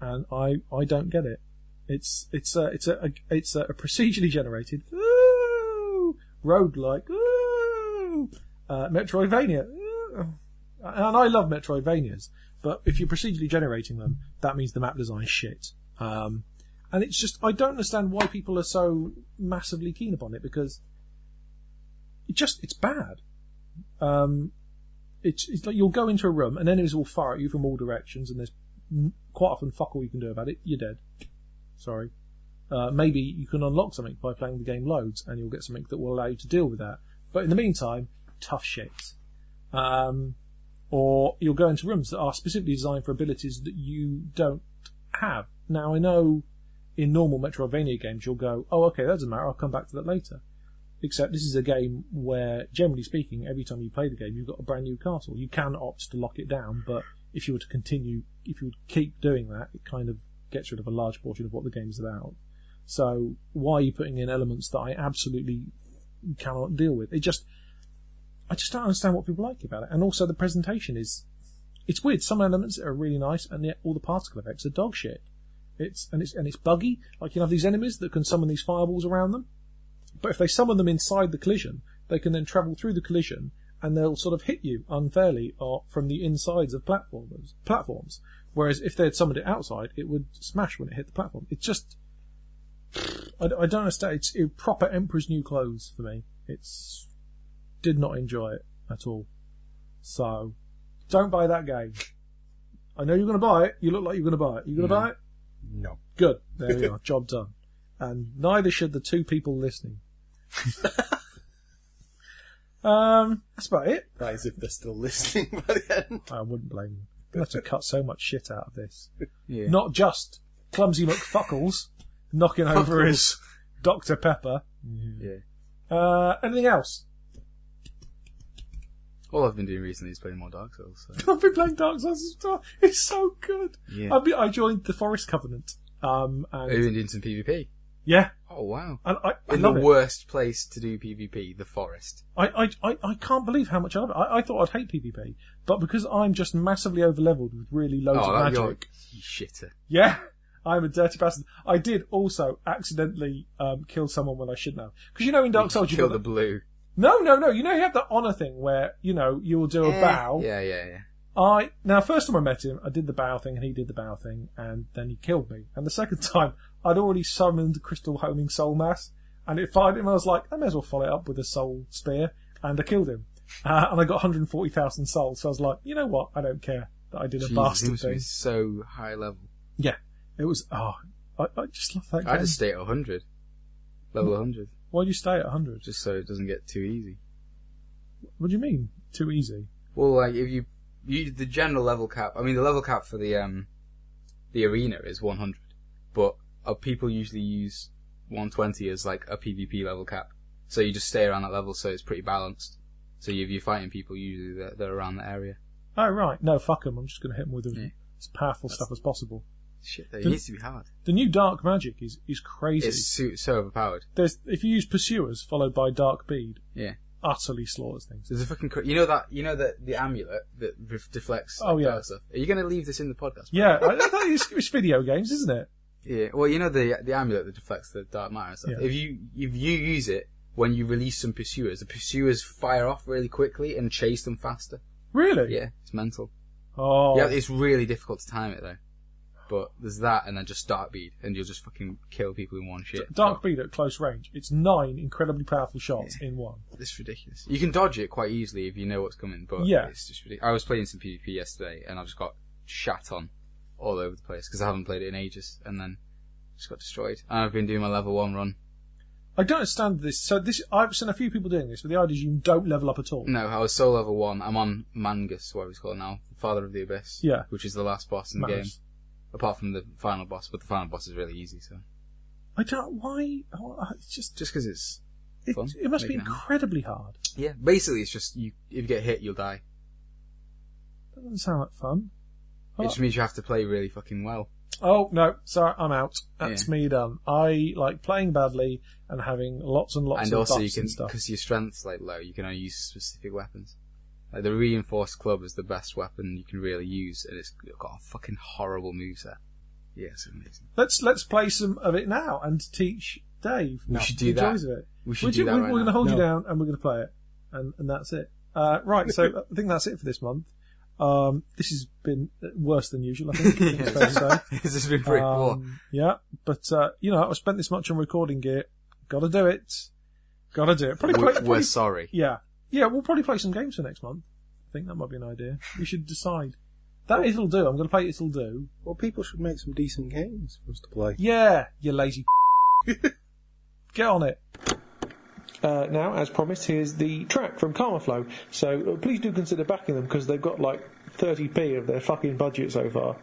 and I I don't get it. It's it's a it's a, a it's a, procedurally generated ooh, roguelike ooh, uh, Metroidvania, ooh. and I love Metroidvanias, but if you're procedurally generating them, that means the map design is shit. Um, and it's just I don't understand why people are so massively keen upon it because it just it's bad. Um, it's, it's like you'll go into a room and enemies will fire at you from all directions, and there's quite often fuck all you can do about it. You're dead. Sorry. Uh, maybe you can unlock something by playing the game loads, and you'll get something that will allow you to deal with that. But in the meantime, tough shit. Um, or you'll go into rooms that are specifically designed for abilities that you don't have. Now I know in normal Metroidvania games you'll go, oh okay, that doesn't matter, I'll come back to that later. Except this is a game where, generally speaking, every time you play the game, you've got a brand new castle. You can opt to lock it down, but if you were to continue, if you would keep doing that, it kind of gets rid of a large portion of what the game's about. So why are you putting in elements that I absolutely cannot deal with? It just, I just don't understand what people like about it. And also the presentation is, it's weird. Some elements are really nice, and yet all the particle effects are dog shit. It's and it's and it's buggy. Like you have these enemies that can summon these fireballs around them, but if they summon them inside the collision, they can then travel through the collision and they'll sort of hit you unfairly or from the insides of platformers platforms. Whereas if they had summoned it outside, it would smash when it hit the platform. It's just I, I don't understand. It's it, proper Emperor's New Clothes for me. It's did not enjoy it at all. So don't buy that game. I know you're going to buy it. You look like you're going to buy it. You going to mm. buy it? No. Good. There we are. Job done. And neither should the two people listening. um, that's about it. That is if they're still listening by the end. I wouldn't blame them. They have to cut so much shit out of this. Yeah. Not just clumsy McFuckles knocking over his Dr. Pepper. Yeah. Uh, anything else? All I've been doing recently is playing more Dark Souls. So. I've been playing Dark Souls as well. It's so good. Yeah. I, mean, I joined the Forest Covenant. Um, and Even doing some PvP. Yeah, Oh wow! and I, I In the love it. worst place to do PvP, the forest. I, I, I, I can't believe how much I love it. I, I thought I'd hate PvP, but because I'm just massively overleveled with really loads Oh, of that, you're, magic, shitter. yeah, I'm a dirty bastard. I did also accidentally um, kill someone when I shouldn't have. Because you know in Dark Souls you Kill the the... blue. no, no, no. You know you have the honor thing where you know you'll do a bow. Yeah, yeah, yeah. I now first time I met him, I did the bow thing and he did the bow thing, and then he killed me. And the second time, I'd already summoned Crystal Homing Soul Mass, and it fired him. I was like, I may as well follow it up with a Soul Spear, and I killed him. Uh, and I got 140,000 souls, so I was like, you know what? I don't care that I did a he bastard thing. so high level. Yeah, it was. Oh, I, I just love that I game. just stay at 100. Level 100. Why do you stay at 100? Just so it doesn't get too easy. What do you mean? Too easy? Well, like, if you, you, the general level cap, I mean, the level cap for the, um, the arena is 100. But uh, people usually use 120 as like a PvP level cap. So you just stay around that level so it's pretty balanced. So if you're fighting people, usually they're, they're around that area. Oh right, no, fuck them. I'm just going to hit them with Yeah. as powerful stuff as possible. Shit, it The- needs to be hard. The new dark magic is is crazy. It's so, so overpowered. There's if you use pursuers followed by dark bead, Yeah. utterly slaughters things. There's a fucking, cra- you know that, you know that the amulet that re- deflects. Oh, yeah. stuff. Are you going to leave this in the podcast? Yeah, I, I thought it's, it's video games, isn't it? Yeah. Well, you know the the amulet that deflects the dark matter and stuff. Yeah. If you if you use it when you release some pursuers, the pursuers fire off really quickly and chase them faster. Really? Yeah, it's mental. Oh, Yeah, it's really difficult to time it though. But there's that, and then just dark bead, and you'll just fucking kill people in one shit. dark bead at close range. It's nine incredibly powerful shots in one. It's ridiculous. You can dodge it quite easily if you know what's coming, but Yeah. it's just ridiculous. I was playing some PvP yesterday, and I just got shat on all over the place because I haven't played it in ages, and then just got destroyed. And I've been doing my level one run. I don't understand this. So this, I've seen a few people doing this, but the idea is you don't level up at all. No, I was solo level one. I'm on Mangus, whatever he's called now, Father of the Abyss. Yeah. which is the last boss in the game, apart from the final boss. But the final boss is really easy, so I don't. Why? oh, It's just. just because it's It, fun, it must be it hard. incredibly hard. yeah, basically it's just you. If you get hit, you'll die. That doesn't sound like fun. It just means you have to play really fucking well. Oh no, sorry, I'm out. That's Yeah. me done. I like playing badly and having lots and lots and of also you can and stuff. because your strength's like low, you can only use specific weapons. Like the reinforced club is the best weapon you can really use, and it's got a fucking horrible moveset. Yeah, it's amazing. Let's let's play some of it now and teach Dave. We now, should do the that. joys of it. We should Would do you- that we, right we're going to now. hold you No. down and we're going to play it, and and that's it. Uh, right, so I think that's it for this month. Um, this has been worse than usual. I think it's fair to say. this has been pretty poor. Um, yeah, but uh, you know, I've spent this much on recording gear. Got to do it. Got to do it. Probably, We're, play, we're probably sorry. yeah, yeah. We'll probably play some games for next month. I think that might be an idea. We should decide. That it'll do. I'm going to play it'll do. Well, people should make some decent games for us to play. Yeah, you lazy. Get on it. Uh, now, as promised, here's the track from Karmaflow. So uh, please do consider backing them because they've got like 30p of their fucking budget so far.